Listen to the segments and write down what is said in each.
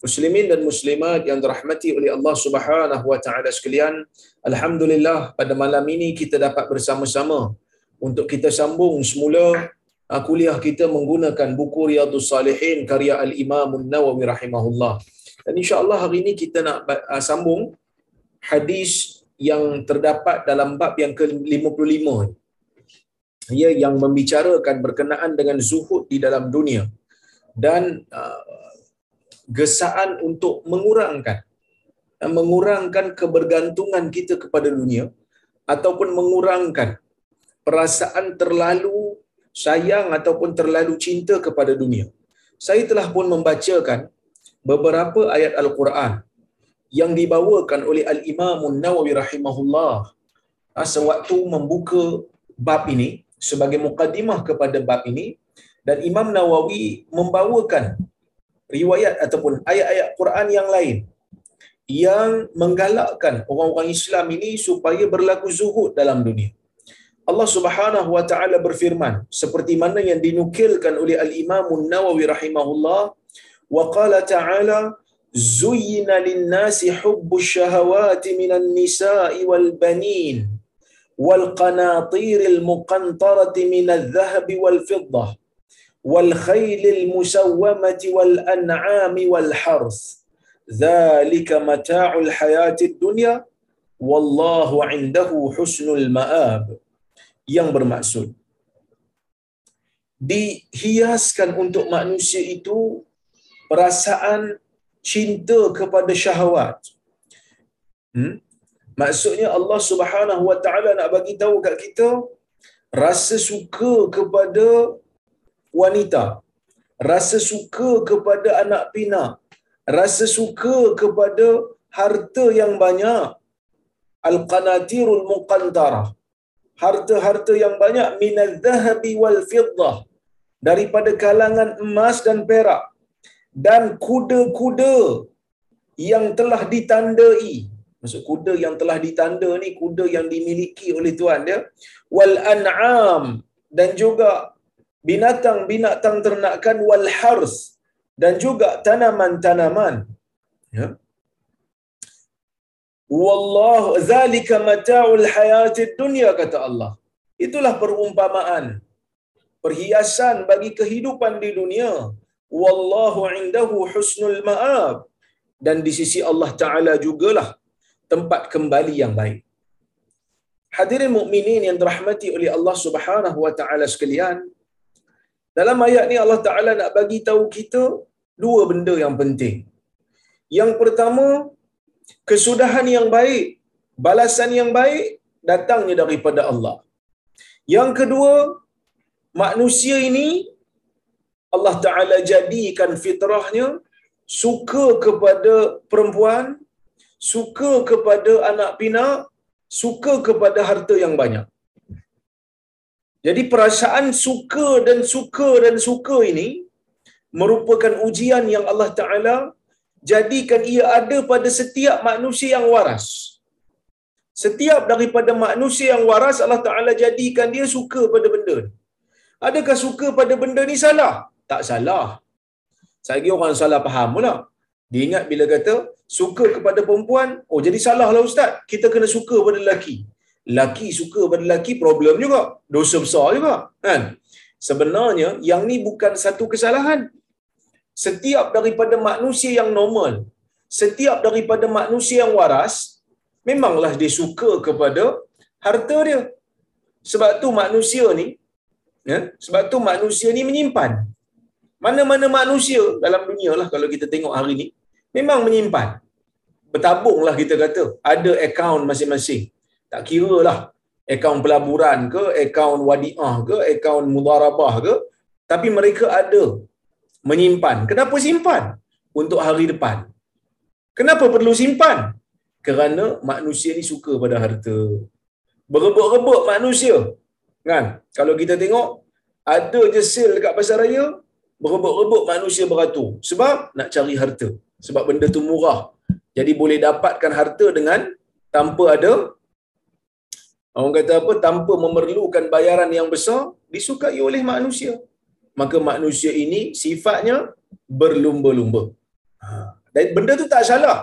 Muslimin dan muslimat yang dirahmati oleh Allah Subhanahu wa taala sekalian, alhamdulillah pada malam ini kita dapat bersama-sama untuk kita sambung semula uh, kuliah kita menggunakan buku Riyadhus Salihin karya Al-Imam An-Nawawi rahimahullah. Dan insya-Allah hari ini kita nak uh, sambung hadis yang terdapat dalam bab yang ke-55 ya yang membicarakan berkenaan dengan zuhud di dalam dunia dan uh, gesaan untuk mengurangkan mengurangkan kebergantungan kita kepada dunia ataupun mengurangkan perasaan terlalu sayang ataupun terlalu cinta kepada dunia. Saya telah pun membacakan beberapa ayat Al-Quran yang dibawakan oleh Al-Imam Nawawi rahimahullah sewaktu membuka bab ini sebagai mukadimah kepada bab ini dan Imam Nawawi membawakan riwayat ataupun ayat-ayat Quran yang lain yang menggalakkan orang-orang Islam ini supaya berlaku zuhud dalam dunia. Allah Subhanahu wa taala berfirman seperti mana yang dinukilkan oleh Al-Imam An-Nawawi rahimahullah wa qala ta'ala zuyyina lin-nasi hubbus shahawati minan nisa'i wal banin wal qanatiril muqantarati minadh dhahabi والخيل an'ami والأنعام والحرث ذلك متاع الحياة الدنيا والله عنده حسن المآب yang bermaksud dihiaskan untuk manusia itu perasaan cinta kepada syahwat. Hmm? maksudnya Allah Subhanahu wa taala nak bagi tahu kat kita rasa suka kepada wanita, rasa suka kepada anak pinak, rasa suka kepada harta yang banyak, al-qanatirul muqantarah, harta-harta yang banyak. Minal dhahabi wal fiddah, daripada kalangan emas dan perak, dan kuda-kuda yang telah ditandai, maksud kuda yang telah ditanda ni kuda yang dimiliki oleh tuan dia, wal an'am, dan juga binatang-binatang ternakan wal hars dan juga tanaman-tanaman. Ya. Wallahu zalika mata'ul hayatid dunya kata Allah. Itulah perumpamaan perhiasan bagi kehidupan di dunia. Wallahu indahu husnul ma'ab. Dan di sisi Allah taala jugalah tempat kembali yang baik. Hadirin mukminin yang dirahmati oleh Allah Subhanahu wa taala sekalian dalam ayat ni Allah Ta'ala nak bagi tahu kita dua benda yang penting. Yang pertama, kesudahan yang baik, balasan yang baik datangnya daripada Allah. Yang kedua, manusia ini Allah Ta'ala jadikan fitrahnya suka kepada perempuan, suka kepada anak pinak, suka kepada harta yang banyak. Jadi perasaan suka dan suka dan suka ini merupakan ujian yang Allah Ta'ala jadikan ia ada pada setiap manusia yang waras. Setiap daripada manusia yang waras Allah Taala jadikan dia suka pada benda ni. Adakah suka pada benda ni salah? Tak salah. Saya orang salah faham pula. Dia ingat bila kata suka kepada perempuan, oh jadi salahlah ustaz. Kita kena suka pada lelaki. Laki suka pada lelaki problem juga. Dosa besar juga, kan? Sebenarnya yang ni bukan satu kesalahan. Setiap daripada manusia yang normal, setiap daripada manusia yang waras, memanglah dia suka kepada harta dia. Sebab tu manusia ni, ya, sebab tu manusia ni menyimpan. Mana-mana manusia dalam dunia lah kalau kita tengok hari ni, memang menyimpan. Bertabunglah kita kata, ada akaun masing-masing. Tak kira lah akaun pelaburan ke, akaun wadiah ke, akaun mudarabah ke, tapi mereka ada menyimpan. Kenapa simpan? Untuk hari depan. Kenapa perlu simpan? Kerana manusia ni suka pada harta. Berebut-rebut manusia. Kan? Kalau kita tengok, ada je sale dekat pasar raya, berebut-rebut manusia beratur. Sebab nak cari harta. Sebab benda tu murah. Jadi boleh dapatkan harta dengan tanpa ada orang kata apa tanpa memerlukan bayaran yang besar disukai oleh manusia. Maka manusia ini sifatnya berlumba-lumba. Ha. Dan benda tu tak salah.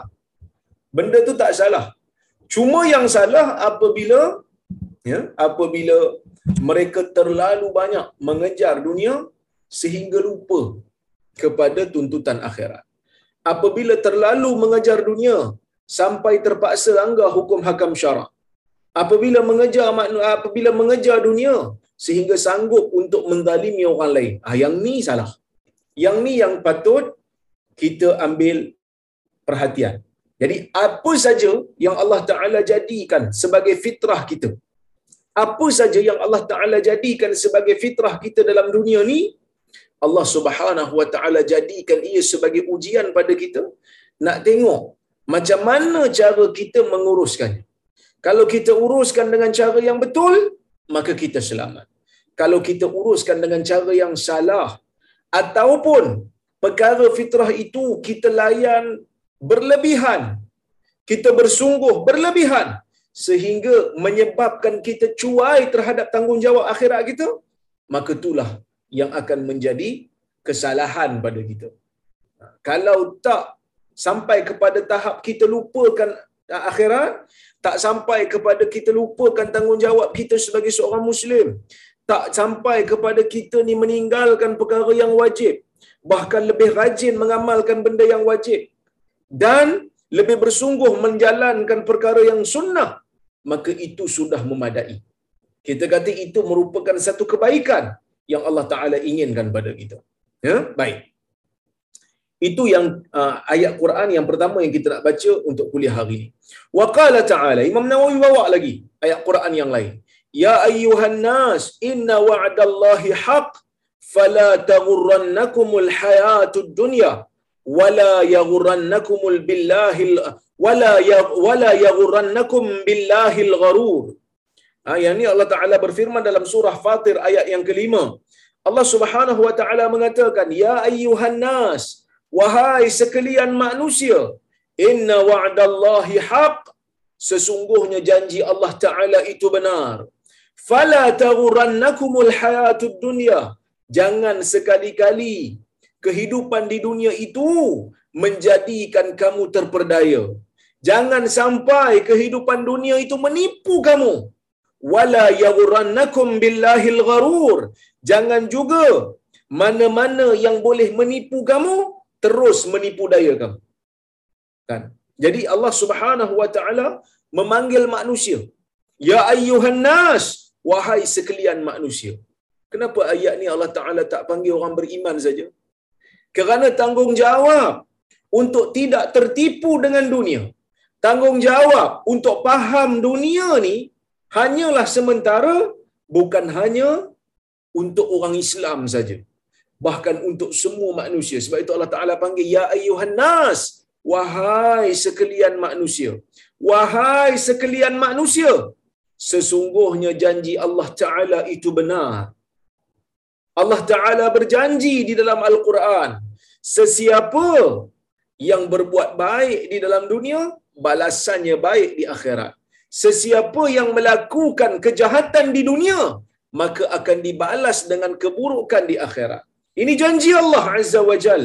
Benda tu tak salah. Cuma yang salah apabila ya, apabila mereka terlalu banyak mengejar dunia sehingga lupa kepada tuntutan akhirat. Apabila terlalu mengejar dunia sampai terpaksa langgar hukum hakam syarak. Apabila mengejar apabila mengejar dunia sehingga sanggup untuk mendalimi orang lain. Ah yang ni salah. Yang ni yang patut kita ambil perhatian. Jadi apa saja yang Allah Taala jadikan sebagai fitrah kita. Apa saja yang Allah Taala jadikan sebagai fitrah kita dalam dunia ni, Allah Subhanahu Wa Taala jadikan ia sebagai ujian pada kita nak tengok macam mana cara kita menguruskannya. Kalau kita uruskan dengan cara yang betul, maka kita selamat. Kalau kita uruskan dengan cara yang salah ataupun perkara fitrah itu kita layan berlebihan, kita bersungguh berlebihan sehingga menyebabkan kita cuai terhadap tanggungjawab akhirat kita, maka itulah yang akan menjadi kesalahan pada kita. Kalau tak sampai kepada tahap kita lupakan akhirat, tak sampai kepada kita lupakan tanggungjawab kita sebagai seorang muslim, tak sampai kepada kita ni meninggalkan perkara yang wajib, bahkan lebih rajin mengamalkan benda yang wajib dan lebih bersungguh menjalankan perkara yang sunnah, maka itu sudah memadai. Kita kata itu merupakan satu kebaikan yang Allah Taala inginkan pada kita. Ya, baik. Itu yang uh, ayat Quran yang pertama yang kita nak baca untuk kuliah hari ini. Wa qala ta'ala, Imam Nawawi bawa lagi ayat Quran yang lain. Ya ayyuhan nas, inna wa'dallahi haq, fala taghurrannakumul hayatud dunya wala yaghurrannakumul billahil wala ya wala yaghurrannakum billahil gharur. Ha, yang ni Allah Ta'ala berfirman dalam surah Fatir ayat yang kelima. Allah Subhanahu Wa Ta'ala mengatakan, Ya ayyuhan nas, wahai sekalian manusia, inna wa'dallahi haq, sesungguhnya janji Allah Ta'ala itu benar. Fala taghurannakumul hayatud dunya. Jangan sekali-kali kehidupan di dunia itu menjadikan kamu terperdaya. Jangan sampai kehidupan dunia itu menipu kamu wala yaghrannakum billahil gharur jangan juga mana-mana yang boleh menipu kamu terus menipu daya kamu. Kan? Jadi Allah Subhanahu wa taala memanggil manusia. Ya ayyuhan nas wahai sekalian manusia. Kenapa ayat ni Allah taala tak panggil orang beriman saja? Kerana tanggungjawab untuk tidak tertipu dengan dunia tanggungjawab untuk faham dunia ni hanyalah sementara bukan hanya untuk orang Islam saja bahkan untuk semua manusia. Sebab itu Allah Taala panggil ya ayyuhan nas wahai sekalian manusia. Wahai sekalian manusia sesungguhnya janji Allah Taala itu benar. Allah Taala berjanji di dalam Al-Quran sesiapa yang berbuat baik di dalam dunia balasannya baik di akhirat. Sesiapa yang melakukan kejahatan di dunia maka akan dibalas dengan keburukan di akhirat. Ini janji Allah Azza wa Jal.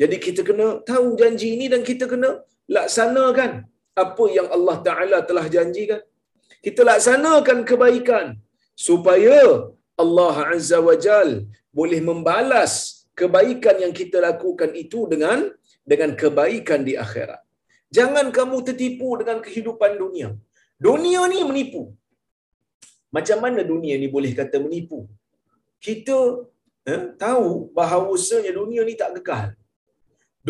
Jadi kita kena tahu janji ini dan kita kena laksanakan apa yang Allah Ta'ala telah janjikan. Kita laksanakan kebaikan supaya Allah Azza wa Jal boleh membalas kebaikan yang kita lakukan itu dengan dengan kebaikan di akhirat. Jangan kamu tertipu dengan kehidupan dunia. Dunia ni menipu. Macam mana dunia ni boleh kata menipu? Kita eh, tahu bahawasanya dunia ni tak kekal.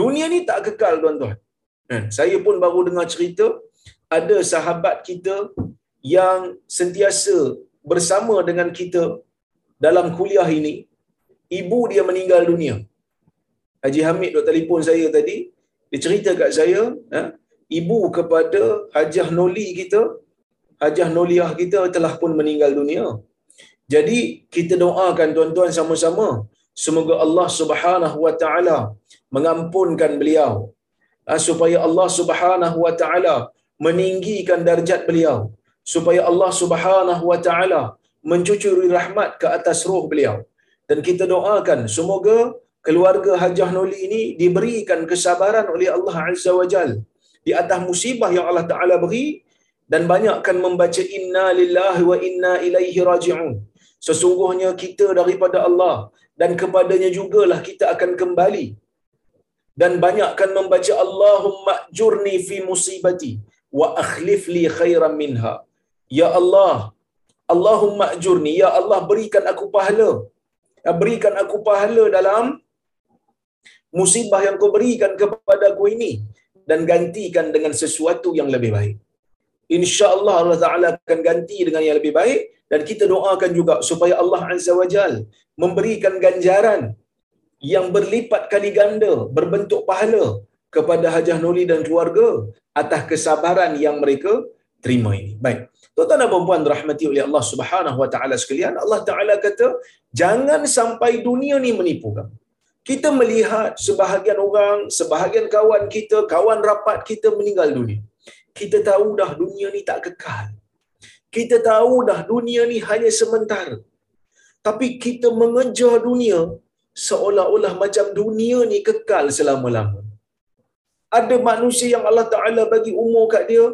Dunia ni tak kekal tuan-tuan. Eh, saya pun baru dengar cerita ada sahabat kita yang sentiasa bersama dengan kita dalam kuliah ini, ibu dia meninggal dunia. Haji Hamid dok telefon saya tadi, dia cerita kat saya, eh, ibu kepada Hajah Noli kita, Hajah Noliah kita telah pun meninggal dunia. Jadi kita doakan tuan-tuan sama-sama. Semoga Allah Subhanahu wa taala mengampunkan beliau. Ah, supaya Allah Subhanahu wa taala meninggikan darjat beliau. Supaya Allah Subhanahu wa taala mencucuri rahmat ke atas roh beliau. Dan kita doakan semoga keluarga Hajah Noli ini diberikan kesabaran oleh Allah Azza wa Jal di atas musibah yang Allah Taala beri dan banyakkan membaca inna lillahi wa inna ilaihi raji'un sesungguhnya kita daripada Allah dan kepadanya jugalah kita akan kembali. Dan banyakkan membaca Allahumma jurni fi musibati wa akhlif li khairan minha. Ya Allah Allahumma ajurni. Ya Allah berikan aku pahala. Ya, berikan aku pahala dalam musibah yang kau berikan kepada aku ini. Dan gantikan dengan sesuatu yang lebih baik insya-Allah Allah Taala akan ganti dengan yang lebih baik dan kita doakan juga supaya Allah Azza wa Jal memberikan ganjaran yang berlipat kali ganda berbentuk pahala kepada Hajah Noli dan keluarga atas kesabaran yang mereka terima ini. Baik. Tuan-tuan dan puan rahmati oleh Allah Subhanahu wa taala sekalian, Allah Taala kata, jangan sampai dunia ni menipu kamu. Kita melihat sebahagian orang, sebahagian kawan kita, kawan rapat kita meninggal dunia. Kita tahu dah dunia ni tak kekal. Kita tahu dah dunia ni hanya sementara. Tapi kita mengejar dunia seolah-olah macam dunia ni kekal selama-lamanya ada manusia yang Allah Ta'ala bagi umur kat dia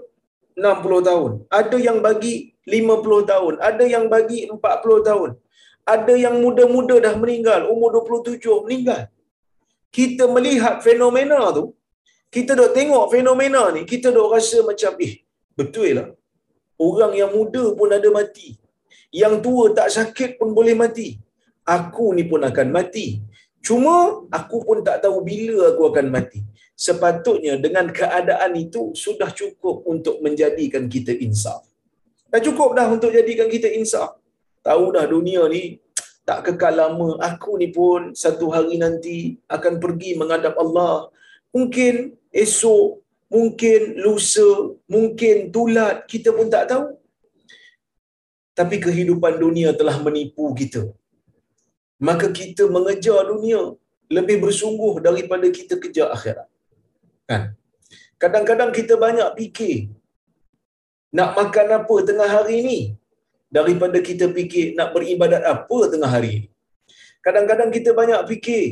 60 tahun. Ada yang bagi 50 tahun. Ada yang bagi 40 tahun. Ada yang muda-muda dah meninggal. Umur 27 meninggal. Kita melihat fenomena tu. Kita dok tengok fenomena ni. Kita dok rasa macam, eh, betul lah. Orang yang muda pun ada mati. Yang tua tak sakit pun boleh mati. Aku ni pun akan mati. Cuma aku pun tak tahu bila aku akan mati sepatutnya dengan keadaan itu sudah cukup untuk menjadikan kita insaf. Dah cukup dah untuk jadikan kita insaf. Tahu dah dunia ni tak kekal lama. Aku ni pun satu hari nanti akan pergi menghadap Allah. Mungkin esok, mungkin lusa, mungkin tulat, kita pun tak tahu. Tapi kehidupan dunia telah menipu kita. Maka kita mengejar dunia lebih bersungguh daripada kita kejar akhirat. Kan? Kadang-kadang kita banyak fikir nak makan apa tengah hari ni daripada kita fikir nak beribadat apa tengah hari ni. Kadang-kadang kita banyak fikir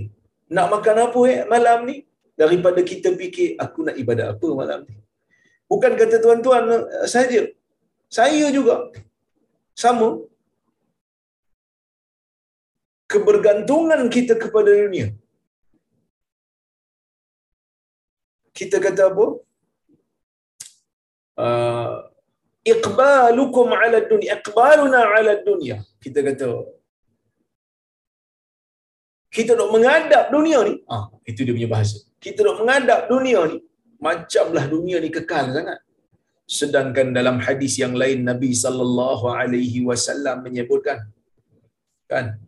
nak makan apa eh malam ni daripada kita fikir aku nak ibadat apa malam ni. Bukan kata tuan-tuan saja. Saya juga sama. Kebergantungan kita kepada dunia kita kata apa? Uh, iqbalukum ala dunia, iqbaluna ala dunia. Kita kata, kita nak mengadap dunia ni, ah, itu dia punya bahasa. Kita nak mengadap dunia ni, macamlah dunia ni kekal sangat. Sedangkan dalam hadis yang lain Nabi sallallahu alaihi wasallam menyebutkan kan?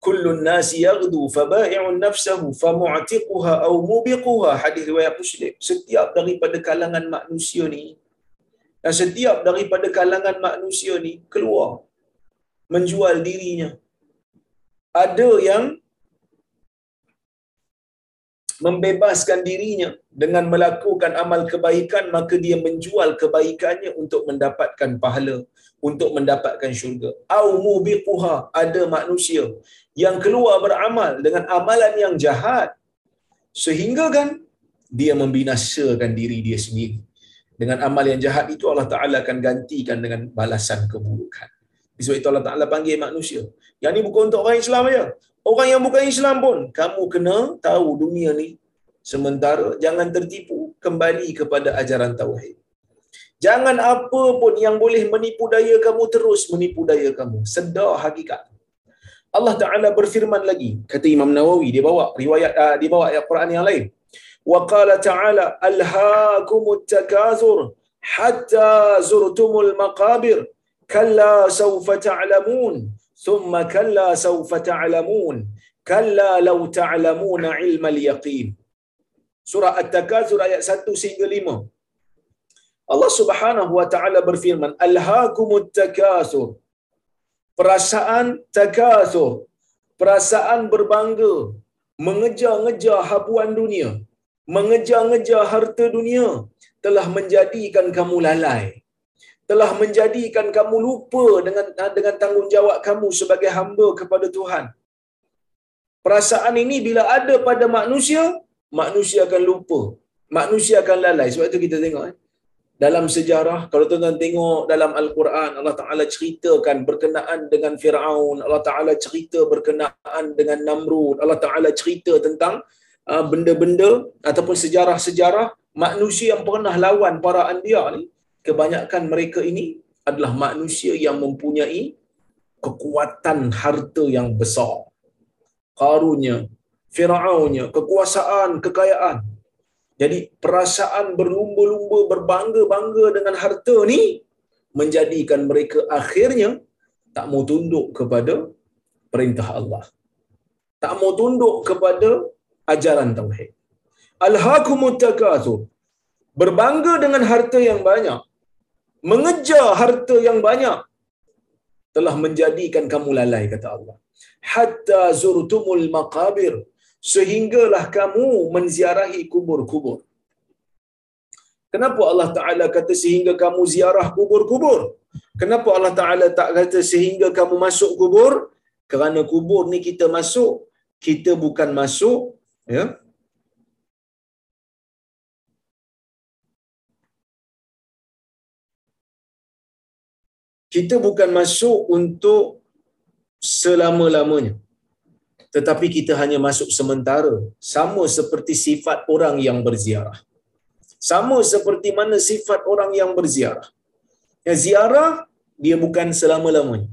Kullu nasi yaghdu faba'i'un nafsahu famu'tiquha aw mubiquha. Hadis riwayat muslim. Setiap daripada kalangan manusia ni dan setiap daripada kalangan manusia ni keluar menjual dirinya ada yang membebaskan dirinya dengan melakukan amal kebaikan maka dia menjual kebaikannya untuk mendapatkan pahala untuk mendapatkan syurga. Au mubiquha ada manusia yang keluar beramal dengan amalan yang jahat sehingga kan dia membinasakan diri dia sendiri. Dengan amal yang jahat itu Allah Taala akan gantikan dengan balasan keburukan sebab itu Allah Taala panggil manusia. Yang ni bukan untuk orang Islam aja. Orang yang bukan Islam pun kamu kena tahu dunia ni. Sementara jangan tertipu kembali kepada ajaran tauhid. Jangan apa pun yang boleh menipu daya kamu terus menipu daya kamu. Sedar hakikat. Allah Taala berfirman lagi. Kata Imam Nawawi dia bawa riwayat uh, dia bawa ayat Quran yang lain. Wa qala ta'ala alhaakumut takazur hatta zurtumul maqabir sawfa ta'lamun thumma kalla sawfa ta'lamun kalla law ta'lamuna ilmal yaqin. Surah at-takazur ayat 1 hingga 5 Allah Subhanahu wa taala berfirman alhaakumut takasur perasaan takasur perasaan berbangga mengejar-ngejar habuan dunia mengejar-ngejar harta dunia telah menjadikan kamu lalai telah menjadikan kamu lupa dengan dengan tanggungjawab kamu sebagai hamba kepada Tuhan. Perasaan ini bila ada pada manusia manusia akan lupa. Manusia akan lalai. Sebab itu kita tengok eh dalam sejarah kalau tuan-tuan tengok dalam al-Quran Allah Taala ceritakan berkenaan dengan Firaun Allah Taala cerita berkenaan dengan Namrud Allah Taala cerita tentang uh, benda-benda ataupun sejarah-sejarah manusia yang pernah lawan para anbiya ni kebanyakan mereka ini adalah manusia yang mempunyai kekuatan harta yang besar karunya Firaunnya kekuasaan kekayaan jadi perasaan berlumba-lumba berbangga-bangga dengan harta ni menjadikan mereka akhirnya tak mau tunduk kepada perintah Allah. Tak mau tunduk kepada ajaran tauhid. Alhaakumut takatsur. Berbangga dengan harta yang banyak. Mengejar harta yang banyak telah menjadikan kamu lalai kata Allah. Hatta zurtumul maqabir sehinggalah kamu menziarahi kubur-kubur. Kenapa Allah Ta'ala kata sehingga kamu ziarah kubur-kubur? Kenapa Allah Ta'ala tak kata sehingga kamu masuk kubur? Kerana kubur ni kita masuk, kita bukan masuk, ya. Kita bukan masuk untuk selama-lamanya. Tetapi kita hanya masuk sementara. Sama seperti sifat orang yang berziarah. Sama seperti mana sifat orang yang berziarah. Ya ziarah dia bukan selama-lamanya.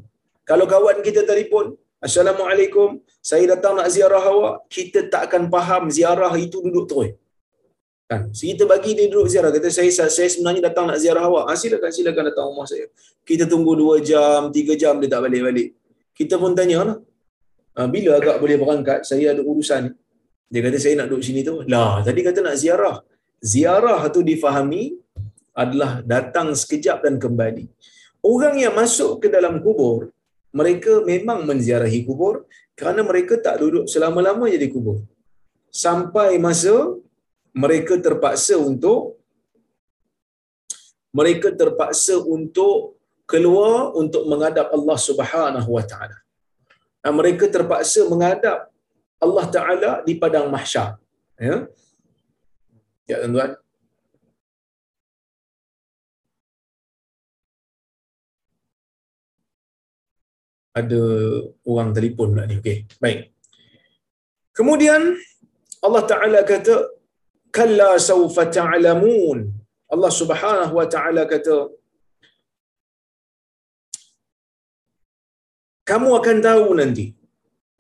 Kalau kawan kita telefon assalamualaikum saya datang nak ziarah awak kita tak akan faham ziarah itu duduk terus kan? So, kita bagi dia duduk ziarah. Kata saya saya sebenarnya datang nak ziarah awak. Ha, silakan silakan datang rumah saya. Kita tunggu 2 jam 3 jam dia tak balik-balik. Kita pun tanya lah. Ah, bila agak boleh berangkat? Saya ada urusan. Dia kata saya nak duduk sini tu. Lah tadi kata nak ziarah. Ziarah tu difahami adalah datang sekejap dan kembali. Orang yang masuk ke dalam kubur mereka memang menziarahi kubur kerana mereka tak duduk selama-lama di kubur. Sampai masa mereka terpaksa untuk mereka terpaksa untuk keluar untuk menghadap Allah Subhanahu wa taala. Dan mereka terpaksa menghadap Allah Taala di padang mahsyar. Ya? Ya tuan-tuan. Ada orang telefon pula ni. Okey baik. Kemudian Allah Taala kata kalla saufa ta'lamun. Allah Subhanahu wa taala kata kamu akan tahu nanti.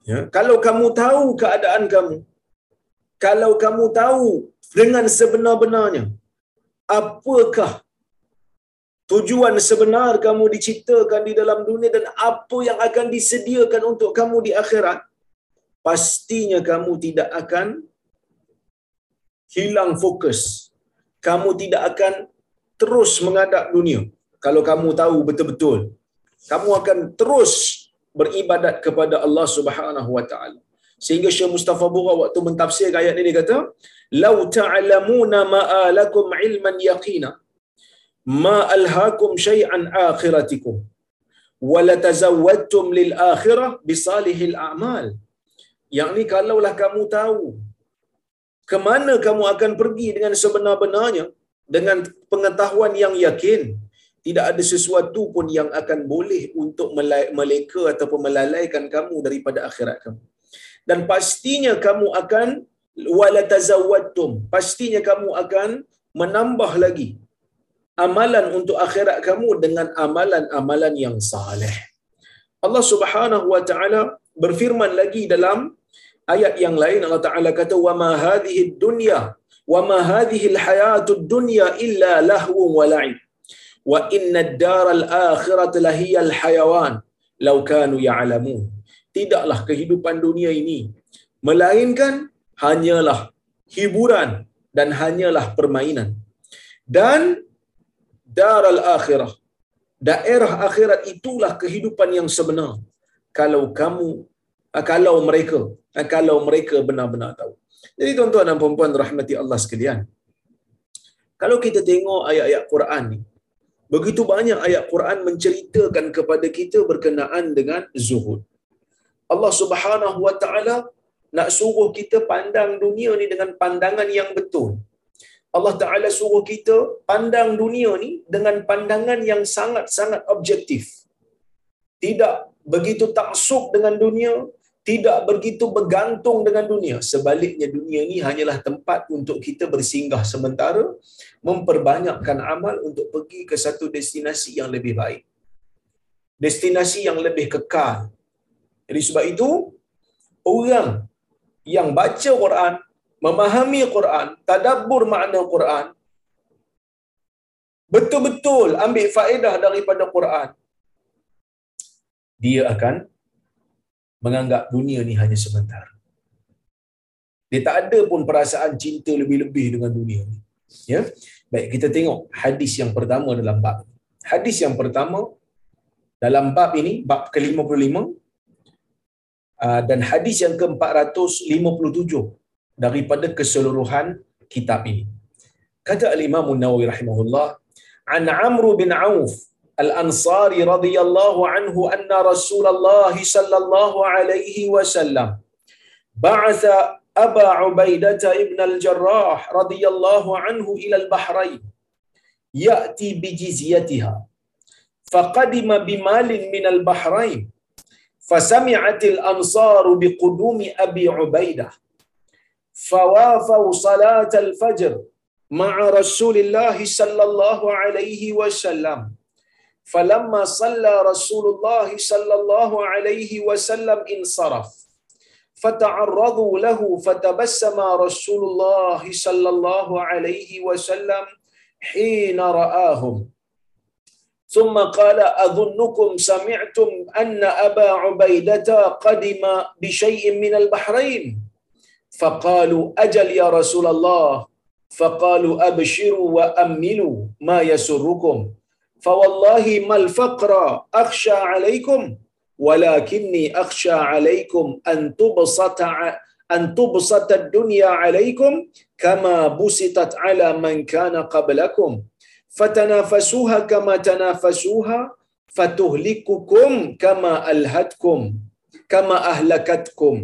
Ya, kalau kamu tahu keadaan kamu, kalau kamu tahu dengan sebenar-benarnya, apakah tujuan sebenar kamu diciptakan di dalam dunia dan apa yang akan disediakan untuk kamu di akhirat, pastinya kamu tidak akan hilang fokus. Kamu tidak akan terus mengadap dunia. Kalau kamu tahu betul-betul, kamu akan terus beribadat kepada Allah Subhanahu wa taala. Sehingga Syekh Mustafa Bura waktu mentafsir ayat ini dia kata, "Lau ta'lamuna ma alakum ilman yaqina ma alhaakum syai'an akhiratikum wa la tazawwadtum lil akhirah bi salihil a'mal." Yang ni kalaulah kamu tahu ke mana kamu akan pergi dengan sebenar-benarnya? Dengan pengetahuan yang yakin. Tidak ada sesuatu pun yang akan boleh untuk meleka ataupun melalaikan kamu daripada akhirat kamu. Dan pastinya kamu akan wala tazawwadtum pastinya kamu akan menambah lagi amalan untuk akhirat kamu dengan amalan-amalan yang saleh. Allah Subhanahu wa taala berfirman lagi dalam ayat yang lain Allah taala kata wa ma hadhihi dunya wa ma hadhihi alhayatud dunya illa lahu wa la'ib. Wa inna ad-daral hayawan law kanu ya'lamun. Tidaklah kehidupan dunia ini melainkan hanyalah hiburan dan hanyalah permainan. Dan daral akhirah daerah akhirat itulah kehidupan yang sebenar. Kalau kamu kalau mereka ah, kalau mereka benar-benar tahu jadi tuan-tuan dan puan-puan rahmati Allah sekalian kalau kita tengok ayat-ayat Quran ni begitu banyak ayat Quran menceritakan kepada kita berkenaan dengan zuhud Allah Subhanahu Wa Taala nak suruh kita pandang dunia ni dengan pandangan yang betul. Allah Taala suruh kita pandang dunia ni dengan pandangan yang sangat-sangat objektif. Tidak begitu taksub dengan dunia, tidak begitu bergantung dengan dunia. Sebaliknya dunia ni hanyalah tempat untuk kita bersinggah sementara, memperbanyakkan amal untuk pergi ke satu destinasi yang lebih baik. Destinasi yang lebih kekal, jadi sebab itu orang yang baca Quran, memahami Quran, tadabbur makna Quran, betul-betul ambil faedah daripada Quran, dia akan menganggap dunia ni hanya sebentar. Dia tak ada pun perasaan cinta lebih-lebih dengan dunia ni. Ya. Baik, kita tengok hadis yang pertama dalam bab. Hadis yang pertama dalam bab ini, bab ke-55, Ah, dan hadis yang ke-457 daripada keseluruhan kitab ini. Kata al-Imam An-Nawawi rahimahullah, an Amr bin Auf الأنصاري رضي الله عنه أن رسول الله صلى الله عليه وسلم بعث أبا عبيدة ابن الجراح رضي الله عنه إلى البحرين يأتي بجزيتها فقدم بمال من البحرين فسمعت الأنصار بقدوم أبي عبيدة فوافوا صلاة الفجر مع رسول الله صلى الله عليه وسلم. فلما صلى رسول الله صلى الله عليه وسلم انصرف فتعرضوا له فتبسم رسول الله صلى الله عليه وسلم حين رآهم. ثم قال أظنكم سمعتم أن أبا عبيدة قدم بشيء من البحرين؟ فقالوا أجل يا رسول الله. فقالوا أبشروا وأملوا ما يسركم. فوالله ما الفقر أخشى عليكم ولكني أخشى عليكم أن تبسط أن تبسط الدنيا عليكم كما بسطت على من كان قبلكم. فتنافسوها كما تنافسوها فتهلككم كما ألهتكم كما أهلكتكم.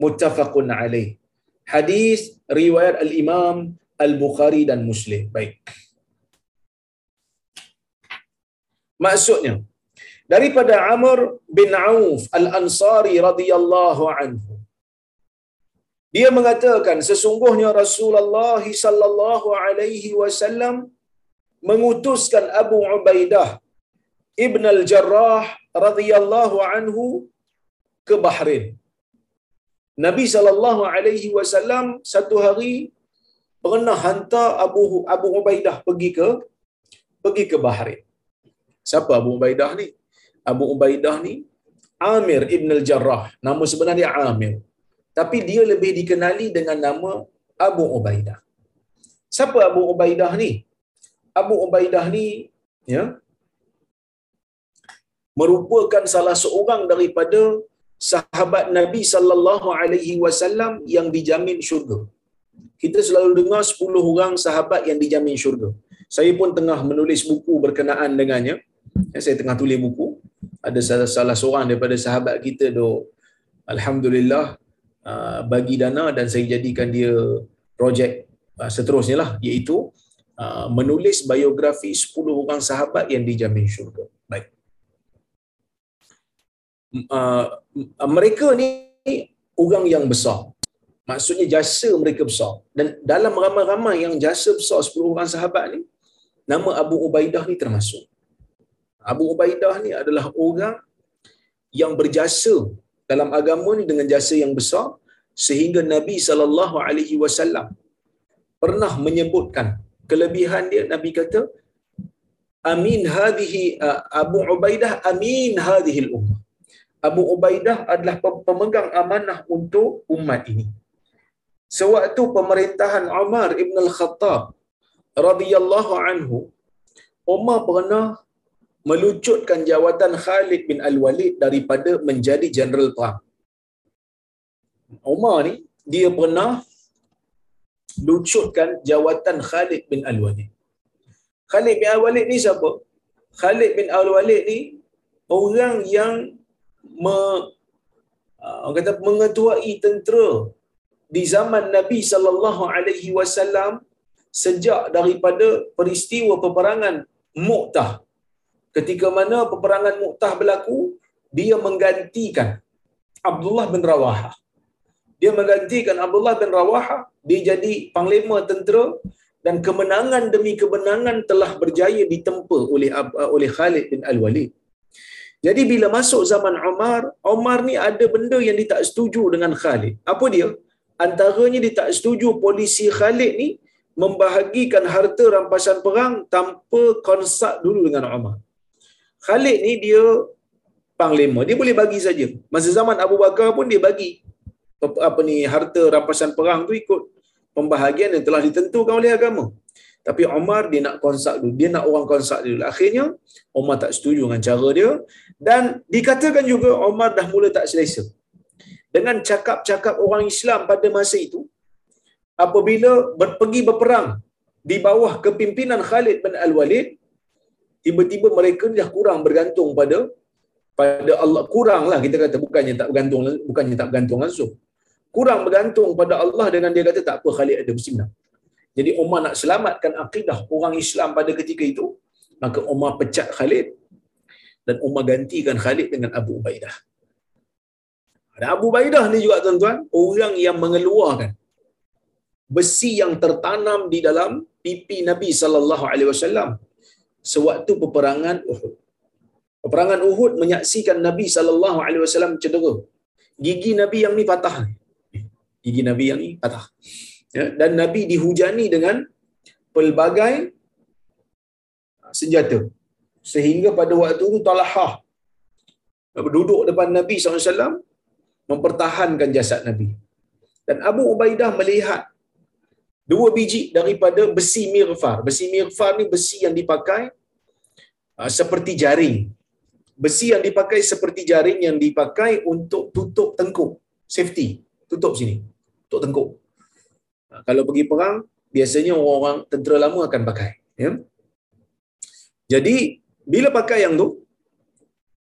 متفق عليه. حديث رواية الإمام البخاري ومسلم مسلم maksudnya daripada Amr bin Auf al-Ansari radhiyallahu anhu dia mengatakan sesungguhnya Rasulullah sallallahu alaihi wasallam mengutuskan Abu Ubaidah Ibn al-Jarrah radhiyallahu anhu ke Bahrain. Nabi sallallahu alaihi wasallam satu hari pernah hantar Abu Abu Ubaidah pergi ke pergi ke Bahrain. Siapa Abu Ubaidah ni? Abu Ubaidah ni Amir Ibn al-Jarrah. Nama sebenarnya Amir. Tapi dia lebih dikenali dengan nama Abu Ubaidah. Siapa Abu Ubaidah ni? Abu Ubaidah ni ya merupakan salah seorang daripada sahabat Nabi sallallahu alaihi wasallam yang dijamin syurga. Kita selalu dengar 10 orang sahabat yang dijamin syurga. Saya pun tengah menulis buku berkenaan dengannya. Ya, saya tengah tulis buku. Ada salah, salah seorang daripada sahabat kita do alhamdulillah uh, bagi dana dan saya jadikan dia projek uh, seterusnya lah iaitu uh, menulis biografi 10 orang sahabat yang dijamin syurga. Baik. Mereka ni orang yang besar. Maksudnya jasa mereka besar. Dan dalam ramai-ramai yang jasa besar 10 orang sahabat ni, nama Abu Ubaidah ni termasuk. Abu Ubaidah ni adalah orang yang berjasa dalam agama ni dengan jasa yang besar sehingga Nabi sallallahu alaihi wasallam pernah menyebutkan kelebihan dia. Nabi kata amin hadhihi uh, Abu Ubaidah amin hadhihi ummah Abu Ubaidah adalah pemegang amanah untuk umat ini. Sewaktu pemerintahan Umar ibn al-Khattab radhiyallahu anhu Umar pernah melucutkan jawatan Khalid bin Al-Walid daripada menjadi jeneral perang. Umar ni dia pernah lucutkan jawatan Khalid bin Al-Walid. Khalid bin Al-Walid ni siapa? Khalid bin Al-Walid ni orang yang me, uh, orang kata mengetuai tentera di zaman Nabi sallallahu alaihi wasallam sejak daripada peristiwa peperangan Mu'tah ketika mana peperangan Mu'tah berlaku dia menggantikan Abdullah bin Rawaha dia menggantikan Abdullah bin Rawaha dia jadi panglima tentera dan kemenangan demi kemenangan telah berjaya ditempa oleh oleh Khalid bin Al-Walid. Jadi bila masuk zaman Umar Umar ni ada benda yang dia tak setuju dengan Khalid. Apa dia? Antaranya dia tak setuju polisi Khalid ni membahagikan harta rampasan perang tanpa konsak dulu dengan Umar Khalid ni dia panglima. Dia boleh bagi saja. Masa zaman Abu Bakar pun dia bagi apa ni harta rampasan perang tu ikut pembahagian yang telah ditentukan oleh agama. Tapi Umar dia nak konsak dulu. Dia nak orang konsak dulu. Akhirnya Umar tak setuju dengan cara dia dan dikatakan juga Umar dah mula tak selesa. Dengan cakap-cakap orang Islam pada masa itu apabila pergi berperang di bawah kepimpinan Khalid bin Al-Walid tiba-tiba mereka dah kurang bergantung pada pada Allah. Kuranglah kita kata bukannya tak bergantung bukannya tak bergantung langsung. Kurang bergantung pada Allah dengan dia kata tak apa Khalid ada bersimpan jadi Umar nak selamatkan akidah orang Islam pada ketika itu maka Umar pecat Khalid. Dan Umar gantikan Khalid dengan Abu Ubaidah. Dan Abu Ubaidah ni juga tuan-tuan orang yang mengeluarkan besi yang tertanam di dalam pipi Nabi sallallahu alaihi wasallam sewaktu peperangan Uhud. Peperangan Uhud menyaksikan Nabi sallallahu alaihi wasallam cedera. Gigi Nabi yang ni patah. Gigi Nabi yang ni patah. Ya, dan Nabi dihujani dengan pelbagai senjata. Sehingga pada waktu itu Talahah duduk depan Nabi SAW mempertahankan jasad Nabi. Dan Abu Ubaidah melihat dua biji daripada besi mirfar. Besi mirfar ni besi yang dipakai uh, seperti jaring. Besi yang dipakai seperti jaring yang dipakai untuk tutup tengkuk. Safety. Tutup sini. Tutup tengkuk. Uh, kalau pergi perang, biasanya orang-orang tentera lama akan pakai. Ya? Jadi, bila pakai yang tu,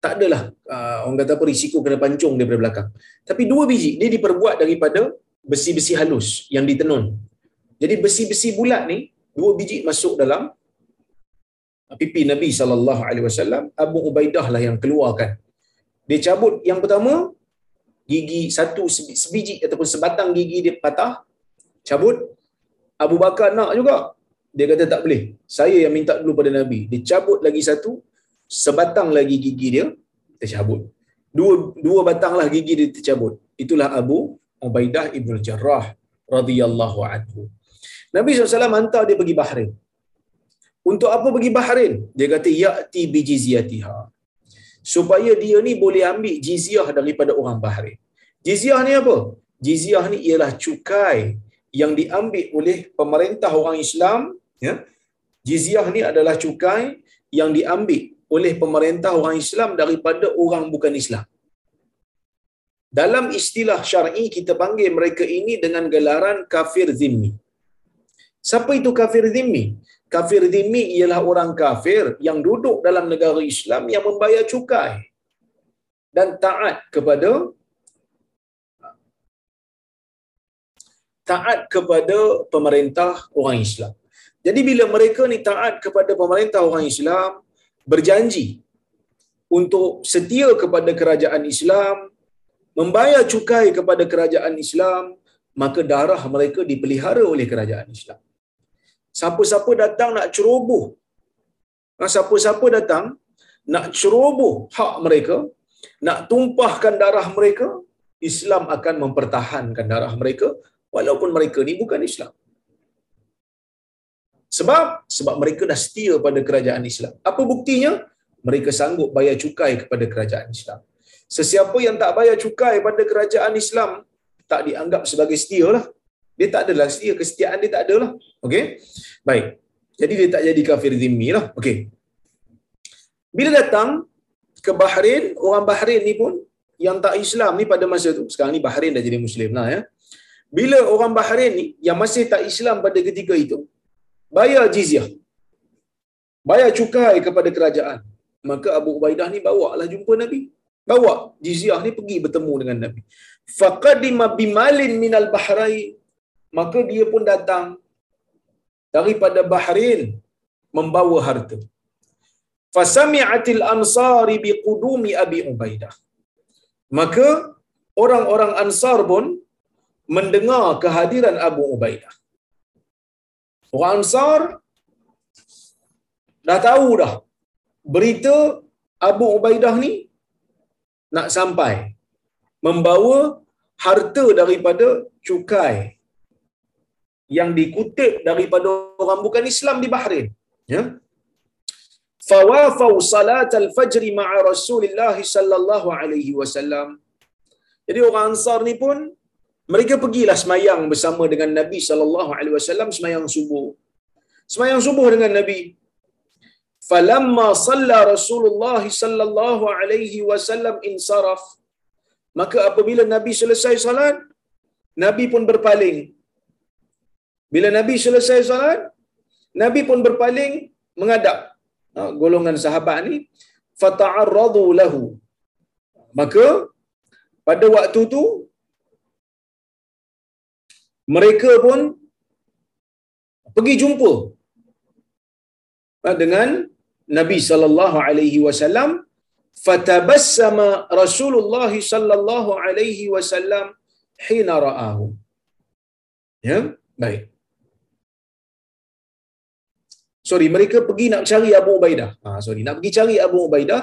tak adalah uh, orang kata apa risiko kena pancung daripada belakang. Tapi dua biji, dia diperbuat daripada besi-besi halus yang ditenun. Jadi besi-besi bulat ni dua biji masuk dalam pipi Nabi sallallahu alaihi wasallam. Abu Ubaidah lah yang keluarkan. Dia cabut yang pertama gigi satu sebiji ataupun sebatang gigi dia patah. Cabut. Abu Bakar nak juga. Dia kata tak boleh. Saya yang minta dulu pada Nabi. Dia cabut lagi satu. Sebatang lagi gigi dia. Tercabut. Dua dua batang lah gigi dia tercabut. Itulah Abu Ubaidah Ibn Jarrah radhiyallahu anhu. Nabi SAW hantar dia pergi Bahrain. Untuk apa pergi Bahrain? Dia kata, Ya'ti bijiziyatiha. Supaya dia ni boleh ambil jizyah daripada orang Bahrain. Jizyah ni apa? Jizyah ni ialah cukai yang diambil oleh pemerintah orang Islam. Ya? Jizyah ni adalah cukai yang diambil oleh pemerintah orang Islam daripada orang bukan Islam. dalam istilah syar'i kita panggil mereka ini dengan gelaran kafir zimmi. Siapa itu kafir zimmi? Kafir zimmi ialah orang kafir yang duduk dalam negara Islam yang membayar cukai dan taat kepada taat kepada pemerintah orang Islam. Jadi bila mereka ni taat kepada pemerintah orang Islam, berjanji untuk setia kepada kerajaan Islam, membayar cukai kepada kerajaan Islam, maka darah mereka dipelihara oleh kerajaan Islam. Siapa-siapa datang nak ceroboh, ha, siapa-siapa datang nak ceroboh hak mereka, nak tumpahkan darah mereka, Islam akan mempertahankan darah mereka walaupun mereka ni bukan Islam. Sebab sebab mereka dah setia pada kerajaan Islam. Apa buktinya? Mereka sanggup bayar cukai kepada kerajaan Islam. Sesiapa yang tak bayar cukai pada kerajaan Islam tak dianggap sebagai setia lah. Dia tak adalah setia, kesetiaan dia tak ada lah. Okey? Baik. Jadi dia tak jadi kafir zimmi lah. Okey. Bila datang ke Bahrain, orang Bahrain ni pun yang tak Islam ni pada masa tu, sekarang ni Bahrain dah jadi Muslim lah ya. Bila orang Bahrain ni yang masih tak Islam pada ketika itu, bayar jizyah. Bayar cukai kepada kerajaan. Maka Abu Ubaidah ni bawa lah jumpa Nabi. Bawa jizyah ni pergi bertemu dengan Nabi. Faqadima bimalin minal bahrain. Maka dia pun datang daripada Bahrain membawa harta. Fasami'atil ansari biqudumi Abi Ubaidah. Maka orang-orang Ansar pun mendengar kehadiran Abu Ubaidah. Orang Ansar dah tahu dah berita Abu Ubaidah ni nak sampai membawa harta daripada cukai yang dikutip daripada orang bukan Islam di Bahrain ya fawafau salat al-fajr ma'a Rasulullah sallallahu alaihi wasallam jadi orang Ansar ni pun mereka pergilah semayang bersama dengan Nabi sallallahu alaihi wasallam semayang subuh. Semayang subuh dengan Nabi. Falamma salla Rasulullah sallallahu alaihi wasallam insaraf. Maka apabila Nabi selesai salat, Nabi pun berpaling. Bila Nabi selesai salat, Nabi pun berpaling menghadap ha, golongan sahabat ni. Fata'arradu lahu. Maka pada waktu tu mereka pun pergi jumpa dengan Nabi sallallahu alaihi wasallam. Fatabassama Rasulullah sallallahu alaihi wasallam hina ra'ahu. Ya? Baik sorry mereka pergi nak cari Abu Ubaidah ha sorry nak pergi cari Abu Ubaidah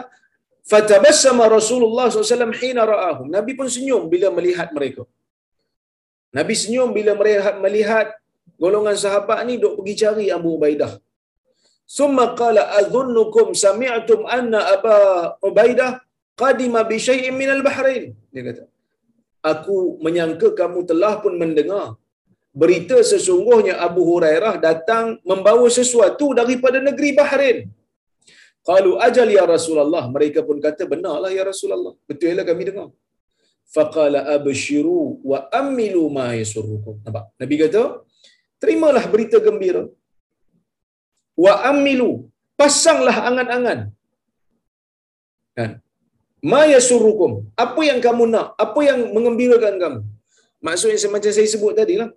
fatabassama Rasulullah wasallam hina ra'ahu Nabi pun senyum bila melihat mereka Nabi senyum bila melihat, melihat golongan sahabat ni duk pergi cari Abu Ubaidah. Summa qala adhunnukum sami'tum anna Aba Ubaidah qadima bi syai'in minal Bahrain. Dia kata, aku menyangka kamu telah pun mendengar berita sesungguhnya Abu Hurairah datang membawa sesuatu daripada negeri Bahrain. Qalu ajal ya Rasulullah. Mereka pun kata benarlah ya Rasulullah. Betul lah kami dengar. Faqala abshiru wa amilu ma yasurrukum. Nampak? Nabi kata terimalah berita gembira. Wa amilu pasanglah angan-angan. Kan? Ma yasurrukum. Apa yang kamu nak? Apa yang mengembirakan kamu? Maksudnya semacam saya sebut tadi lah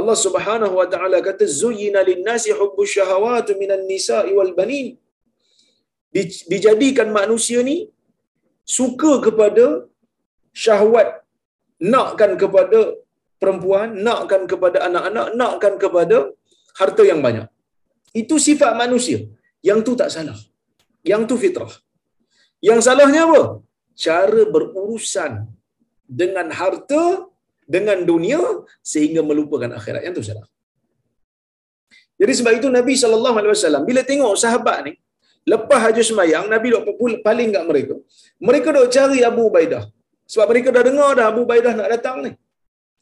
Allah Subhanahu wa taala kata zuyyina lin-nasi hubbus syahawati minan nisa'i wal banin dijadikan manusia ni suka kepada syahwat nakkan kepada perempuan, nakkan kepada anak-anak, nakkan kepada harta yang banyak. Itu sifat manusia. Yang tu tak salah. Yang tu fitrah. Yang salahnya apa? Cara berurusan dengan harta, dengan dunia sehingga melupakan akhirat. Yang tu salah. Jadi sebab itu Nabi SAW bila tengok sahabat ni, lepas haji semayang, Nabi dok paling kat mereka. Mereka dok cari Abu Ubaidah. Sebab mereka dah dengar dah Abu Baidah nak datang ni.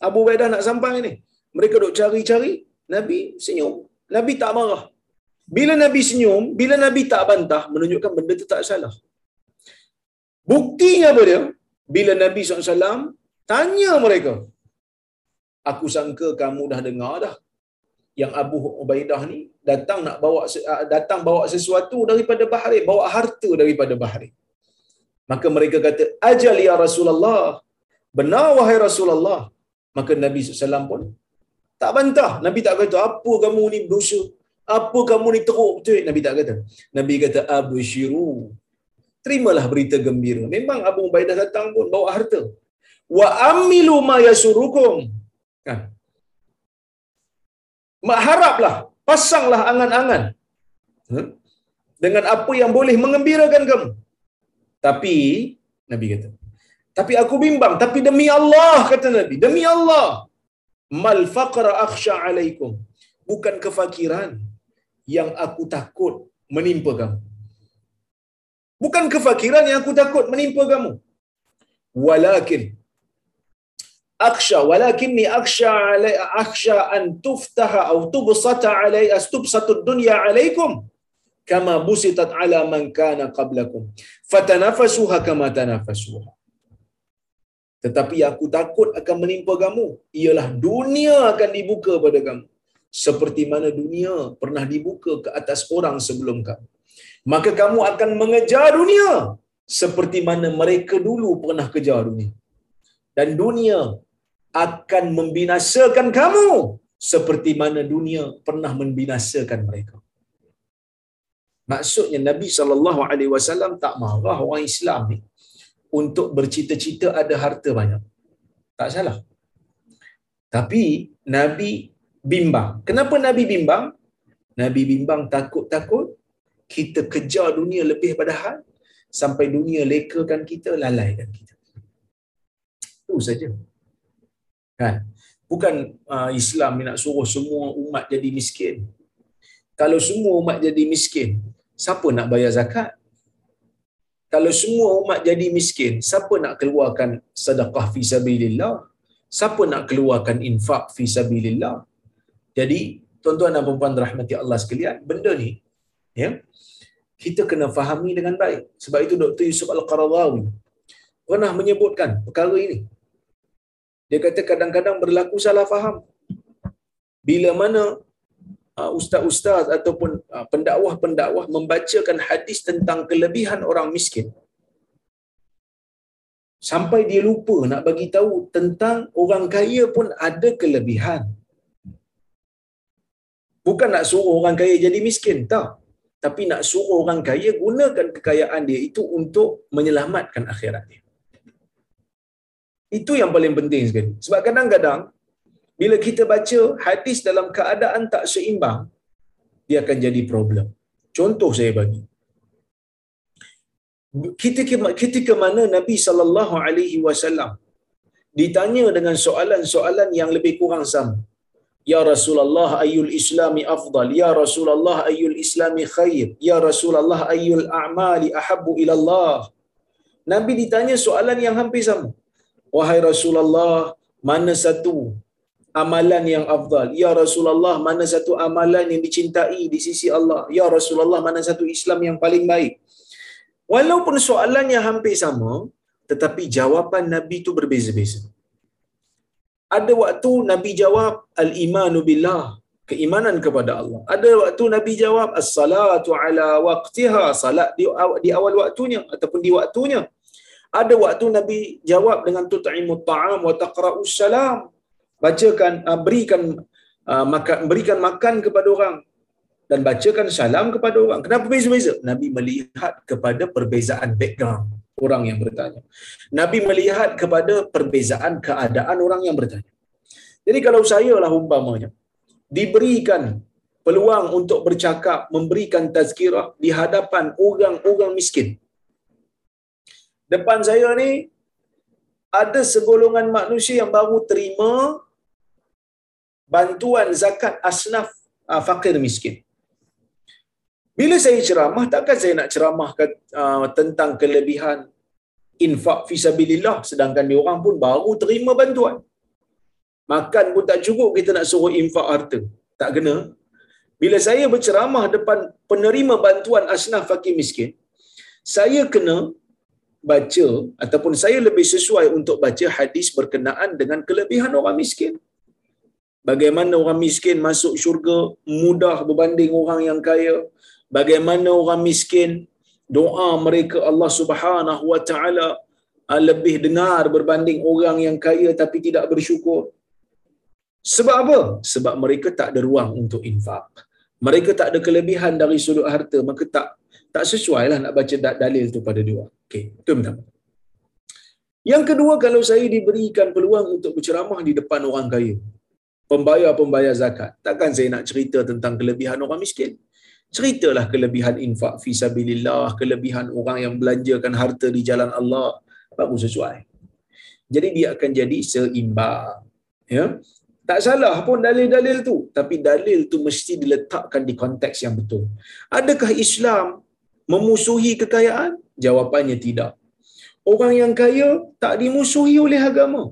Abu Baidah nak sampai ni. Mereka duk cari-cari, Nabi senyum. Nabi tak marah. Bila Nabi senyum, bila Nabi tak bantah, menunjukkan benda tu tak salah. Buktinya apa dia? Bila Nabi SAW Tanya mereka. Aku sangka kamu dah dengar dah. Yang Abu Ubaidah ni datang nak bawa ah, datang bawa sesuatu daripada Bahrain, bawa harta daripada Bahrain. Maka mereka kata, "Ajal ya Rasulullah." Benar wahai Rasulullah. Maka Nabi SAW pun tak bantah. Nabi tak kata, apa kamu ni berdosa? Apa kamu ni teruk betul? Nabi tak kata. Nabi kata, abushiru. Terimalah berita gembira. Memang Abu Ubaidah datang pun bawa harta. Wa amilu ma yasurukum. Kan? Mak haraplah, pasanglah angan-angan. Dengan apa yang boleh mengembirakan kamu. Tapi, Nabi kata, tapi aku bimbang. Tapi demi Allah, kata Nabi. Demi Allah. Mal faqra akhsha alaikum. Bukan kefakiran yang aku takut menimpa kamu. Bukan kefakiran yang aku takut menimpa kamu. Walakin akhsha walakinni akhsha alai akhsha an tuftaha aw tubsata alai astubsatu dunya alaikum kama busitat ala man kana qablakum fatanafasuha kama tanafasuha tetapi aku takut akan menimpa kamu. Ialah dunia akan dibuka pada kamu. Seperti mana dunia pernah dibuka ke atas orang sebelum kamu. Maka kamu akan mengejar dunia seperti mana mereka dulu pernah kejar dunia. Dan dunia akan membinasakan kamu seperti mana dunia pernah membinasakan mereka maksudnya Nabi sallallahu alaihi wasallam tak marah orang Islam ni untuk bercita-cita ada harta banyak. Tak salah. Tapi Nabi bimbang. Kenapa Nabi bimbang? Nabi bimbang takut-takut kita kejar dunia lebih pada had sampai dunia lekakan kita, lalaikan kita. Itu saja. Kan? Bukan uh, Islam nak suruh semua umat jadi miskin. Kalau semua umat jadi miskin, siapa nak bayar zakat? kalau semua umat jadi miskin, siapa nak keluarkan sedekah fi sabilillah? Siapa nak keluarkan infak fi sabilillah? Jadi, tuan-tuan dan puan-puan rahmati Allah sekalian, benda ni ya. Kita kena fahami dengan baik. Sebab itu Dr. Yusuf Al-Qaradawi pernah menyebutkan perkara ini. Dia kata kadang-kadang berlaku salah faham. Bila mana Uh, ustaz-ustaz ataupun uh, pendakwah-pendakwah membacakan hadis tentang kelebihan orang miskin sampai dia lupa nak bagi tahu tentang orang kaya pun ada kelebihan. Bukan nak suruh orang kaya jadi miskin tak. Tapi nak suruh orang kaya gunakan kekayaan dia itu untuk menyelamatkan akhirat dia itu yang paling penting sekali sebab kadang-kadang bila kita baca hadis dalam keadaan tak seimbang, dia akan jadi problem. Contoh saya bagi. Ketika, ketika mana Nabi sallallahu alaihi wasallam ditanya dengan soalan-soalan yang lebih kurang sama. Ya Rasulullah ayyul islami afdal? Ya Rasulullah ayyul islami khair? Ya Rasulullah ayyul a'mali ahabbu ila Allah? Nabi ditanya soalan yang hampir sama. Wahai Rasulullah, mana satu amalan yang afdal. Ya Rasulullah, mana satu amalan yang dicintai di sisi Allah? Ya Rasulullah, mana satu Islam yang paling baik? Walaupun soalannya hampir sama, tetapi jawapan Nabi itu berbeza-beza. Ada waktu Nabi jawab al-imanu billah, keimanan kepada Allah. Ada waktu Nabi jawab as-salatu ala waqtiha, salat di, di awal waktunya ataupun di waktunya. Ada waktu Nabi jawab dengan tut'imut ta'am wa taqra'us salam, bacakan uh, berikan uh, makan berikan makan kepada orang dan bacakan salam kepada orang. Kenapa beza-beza? Nabi melihat kepada perbezaan background orang yang bertanya. Nabi melihat kepada perbezaan keadaan orang yang bertanya. Jadi kalau saya lah umpamanya diberikan peluang untuk bercakap, memberikan tazkirah di hadapan orang-orang miskin. Depan saya ni ada segolongan manusia yang baru terima bantuan zakat asnaf uh, fakir miskin. Bila saya ceramah, takkan saya nak ceramah uh, tentang kelebihan infak fisabilillah sedangkan dia orang pun baru terima bantuan. Makan pun tak cukup kita nak suruh infak harta. Tak kena. Bila saya berceramah depan penerima bantuan asnaf fakir miskin, saya kena baca ataupun saya lebih sesuai untuk baca hadis berkenaan dengan kelebihan orang miskin. Bagaimana orang miskin masuk syurga mudah berbanding orang yang kaya. Bagaimana orang miskin doa mereka Allah Subhanahu wa taala ah, lebih dengar berbanding orang yang kaya tapi tidak bersyukur. Sebab apa? Sebab mereka tak ada ruang untuk infak. Mereka tak ada kelebihan dari sudut harta, maka tak tak sesuai lah nak baca dalil tu pada dua. Okey, itu yang. Yang kedua, kalau saya diberikan peluang untuk berceramah di depan orang kaya, pembayar-pembayar zakat, takkan saya nak cerita tentang kelebihan orang miskin. Ceritalah kelebihan infak fi sabilillah, kelebihan orang yang belanjakan harta di jalan Allah, baru sesuai. Jadi dia akan jadi seimbang. Ya. Tak salah pun dalil-dalil tu, tapi dalil tu mesti diletakkan di konteks yang betul. Adakah Islam memusuhi kekayaan? Jawapannya tidak. Orang yang kaya tak dimusuhi oleh agama.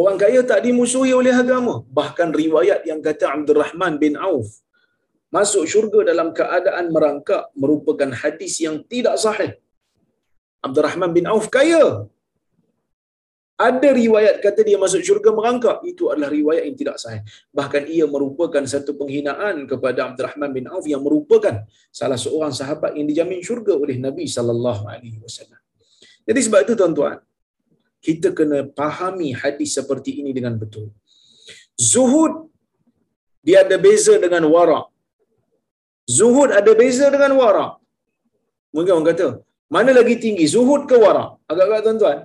Orang kaya tak dimusuhi oleh agama. Bahkan riwayat yang kata Abdul Rahman bin Auf masuk syurga dalam keadaan merangkak merupakan hadis yang tidak sahih. Abdul Rahman bin Auf kaya. Ada riwayat kata dia masuk syurga merangkak. Itu adalah riwayat yang tidak sahih. Bahkan ia merupakan satu penghinaan kepada Abdul Rahman bin Auf yang merupakan salah seorang sahabat yang dijamin syurga oleh Nabi wasallam. Jadi sebab itu tuan-tuan, kita kena pahami hadis seperti ini dengan betul. Zuhud dia ada beza dengan wara. Zuhud ada beza dengan wara. Mungkin orang kata, mana lagi tinggi, zuhud ke wara? Agak-agak tuan-tuan,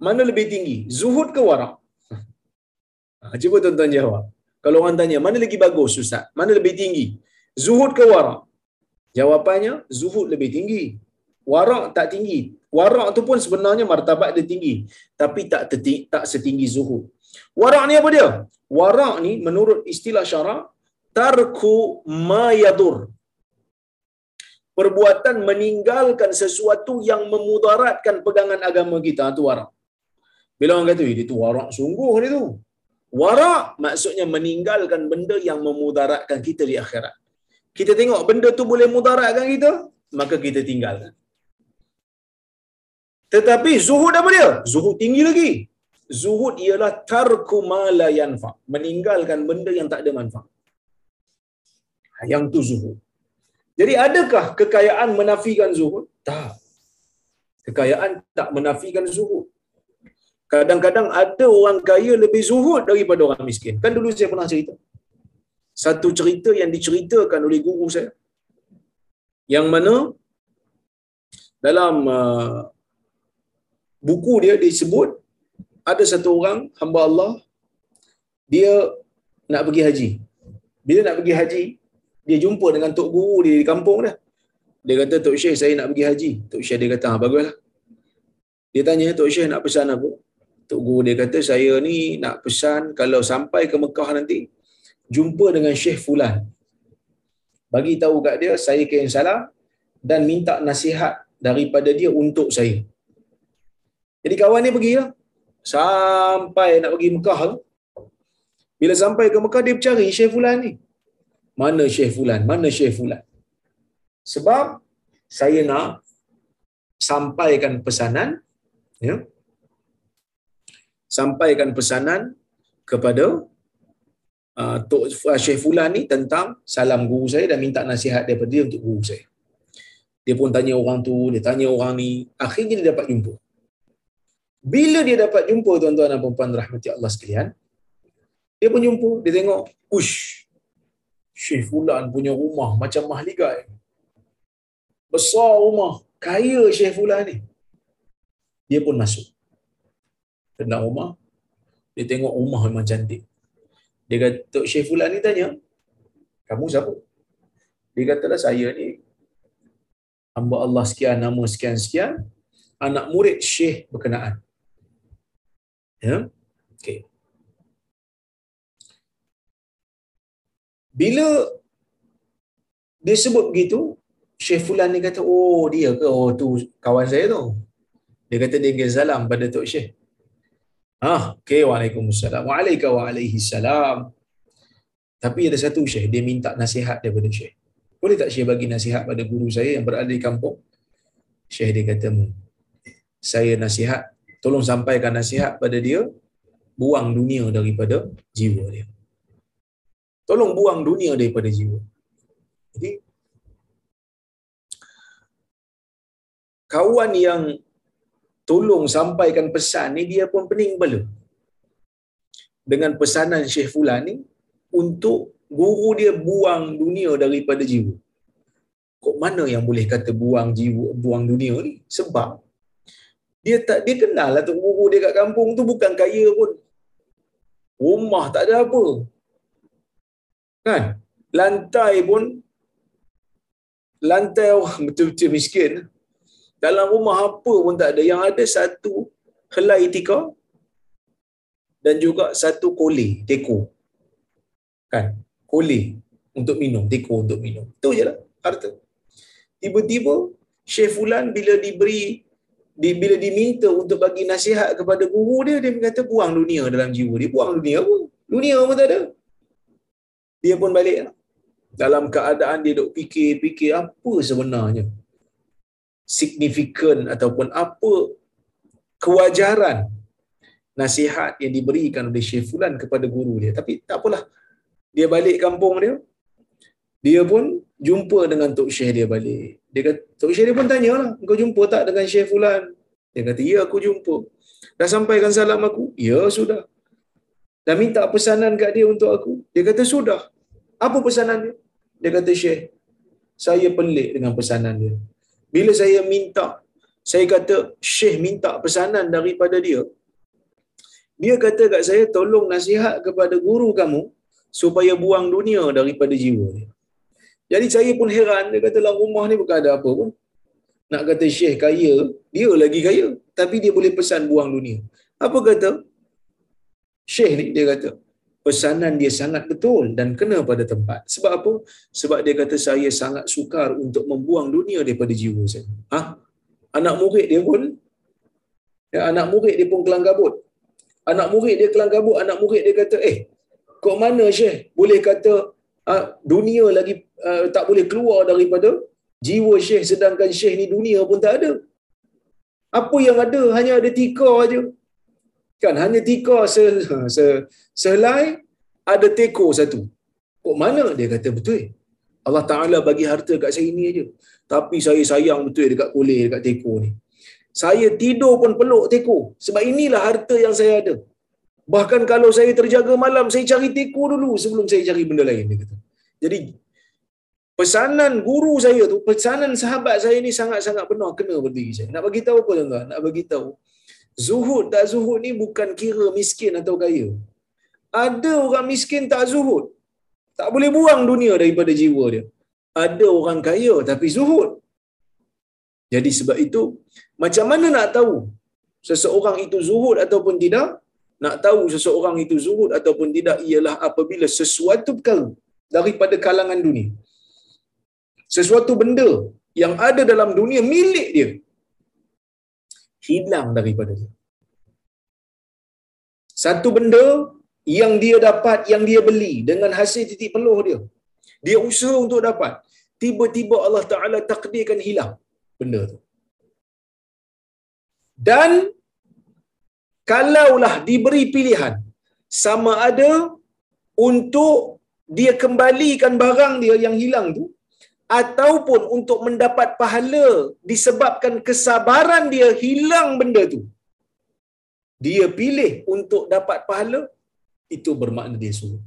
mana lebih tinggi, zuhud ke wara? Ha, cuba tuan-tuan jawab. Kalau orang tanya, mana lagi bagus Ustaz? Mana lebih tinggi? Zuhud ke wara? Jawapannya, zuhud lebih tinggi. Warak tak tinggi. Warak tu pun sebenarnya martabat dia tinggi. Tapi tak teti, tak setinggi zuhud. Warak ni apa dia? Warak ni menurut istilah syarak, tarku ma yadur. Perbuatan meninggalkan sesuatu yang memudaratkan pegangan agama kita. Itu warak. Bila orang kata, dia tu warak sungguh dia tu. Warak maksudnya meninggalkan benda yang memudaratkan kita di akhirat. Kita tengok benda tu boleh mudaratkan kita, maka kita tinggalkan. Tetapi zuhud apa dia? Zuhud tinggi lagi. Zuhud ialah tarku ma la yanfa, meninggalkan benda yang tak ada manfaat. Yang tu zuhud. Jadi adakah kekayaan menafikan zuhud? Tak. Kekayaan tak menafikan zuhud. Kadang-kadang ada orang kaya lebih zuhud daripada orang miskin. Kan dulu saya pernah cerita. Satu cerita yang diceritakan oleh guru saya. Yang mana dalam uh, buku dia disebut ada satu orang hamba Allah dia nak pergi haji. Bila nak pergi haji, dia jumpa dengan tok guru dia di kampung dah. Dia kata tok Syekh saya nak pergi haji. Tok Syekh dia kata ha, baguslah. Dia tanya tok Syekh nak pesan apa? Tok guru dia kata saya ni nak pesan kalau sampai ke Mekah nanti jumpa dengan Syekh fulan. Bagi tahu kat dia saya ke yang salah dan minta nasihat daripada dia untuk saya. Jadi kawan ni pergi lah. Sampai nak pergi Mekah tu. Bila sampai ke Mekah, dia bercari Syekh Fulan ni. Mana Syekh Fulan? Mana Syekh Fulan? Sebab saya nak sampaikan pesanan ya, sampaikan pesanan kepada uh, Tok uh, Syekh Fulan ni tentang salam guru saya dan minta nasihat daripada dia untuk guru saya. Dia pun tanya orang tu, dia tanya orang ni. Akhirnya dia dapat jumpa. Bila dia dapat jumpa tuan-tuan dan puan-puan rahmati Allah sekalian, dia pun jumpa, dia tengok, ush, Syekh Fulan punya rumah macam mahligai. Besar rumah, kaya Syekh Fulan ni. Dia pun masuk. Kena rumah, dia tengok rumah memang cantik. Dia kata, Syekh Fulan ni tanya, kamu siapa? Dia kata lah, saya ni hamba Allah sekian, nama sekian-sekian, anak murid Syekh berkenaan. Ya. Okey. Bila dia sebut begitu, Syekh Fulan ni kata, oh dia ke? Oh tu kawan saya tu. Dia kata dia ingin salam pada Tok Syekh. Ah, okey, waalaikumsalam. Waalaikum waalaikumsalam. Tapi ada satu Syekh, dia minta nasihat daripada Syekh. Boleh tak Syekh bagi nasihat pada guru saya yang berada di kampung? Syekh dia kata, saya nasihat, tolong sampaikan nasihat pada dia, buang dunia daripada jiwa dia. Tolong buang dunia daripada jiwa. Jadi, kawan yang tolong sampaikan pesan ni, dia pun pening bela. Dengan pesanan Syekh Fulan ni, untuk guru dia buang dunia daripada jiwa. Kok mana yang boleh kata buang jiwa, buang dunia ni? Sebab dia tak dia kenal lah tu guru dia kat kampung tu bukan kaya pun. Rumah tak ada apa. Kan? Lantai pun lantai orang betul-betul miskin. Dalam rumah apa pun tak ada. Yang ada satu helai tika dan juga satu koli, teko. Kan? Koli untuk minum, teko untuk minum. Itu je lah harta. Tiba-tiba Syekh Fulan bila diberi di, bila diminta untuk bagi nasihat kepada guru dia, dia kata buang dunia dalam jiwa dia. Buang dunia apa? Dunia pun tak ada. Dia pun balik. Dalam keadaan dia duk fikir-fikir apa sebenarnya signifikan ataupun apa kewajaran nasihat yang diberikan oleh Syekh Fulan kepada guru dia. Tapi tak apalah. Dia balik kampung dia. Dia pun jumpa dengan Tok Syekh dia balik. Dia kata, Tok Syekh dia pun tanya lah, kau jumpa tak dengan Syekh Fulan? Dia kata, ya aku jumpa. Dah sampaikan salam aku? Ya sudah. Dah minta pesanan kat dia untuk aku? Dia kata, sudah. Apa pesanan dia? Dia kata, Syekh, saya pelik dengan pesanan dia. Bila saya minta, saya kata, Syekh minta pesanan daripada dia. Dia kata kat saya, tolong nasihat kepada guru kamu supaya buang dunia daripada jiwa dia. Jadi saya pun heran, dia kata dalam rumah ni bukan ada apa pun. Nak kata Syekh kaya, dia lagi kaya. Tapi dia boleh pesan buang dunia. Apa kata? Syekh ni dia kata, pesanan dia sangat betul dan kena pada tempat. Sebab apa? Sebab dia kata saya sangat sukar untuk membuang dunia daripada jiwa saya. Ha? Anak murid dia pun, ya, anak murid dia pun kelang kabut. Anak murid dia kelang kabut, anak murid dia kata, eh, kok mana Syekh boleh kata uh, dunia lagi uh, tak boleh keluar daripada jiwa Syekh sedangkan Syekh ni dunia pun tak ada. Apa yang ada hanya ada tika aja. Kan hanya tika se, se selai ada teko satu. Kok mana dia kata betul. Allah Taala bagi harta kat saya ni aja. Tapi saya sayang betul dekat kulit dekat teko ni. Saya tidur pun peluk teko sebab inilah harta yang saya ada. Bahkan kalau saya terjaga malam, saya cari teko dulu sebelum saya cari benda lain. Dia kata. Jadi, pesanan guru saya tu, pesanan sahabat saya ni sangat-sangat benar kena pada diri saya. Nak bagi tahu apa tuan-tuan? Nak bagi tahu. Zuhud tak zuhud ni bukan kira miskin atau kaya. Ada orang miskin tak zuhud. Tak boleh buang dunia daripada jiwa dia. Ada orang kaya tapi zuhud. Jadi sebab itu, macam mana nak tahu seseorang itu zuhud ataupun tidak? nak tahu seseorang itu zuhud ataupun tidak ialah apabila sesuatu perkara daripada kalangan dunia sesuatu benda yang ada dalam dunia milik dia hilang daripada dia. Satu benda yang dia dapat yang dia beli dengan hasil titik peluh dia dia usaha untuk dapat tiba-tiba Allah Taala takdirkan hilang benda tu. Dan kalaulah diberi pilihan sama ada untuk dia kembalikan barang dia yang hilang tu ataupun untuk mendapat pahala disebabkan kesabaran dia hilang benda tu dia pilih untuk dapat pahala itu bermakna dia suruh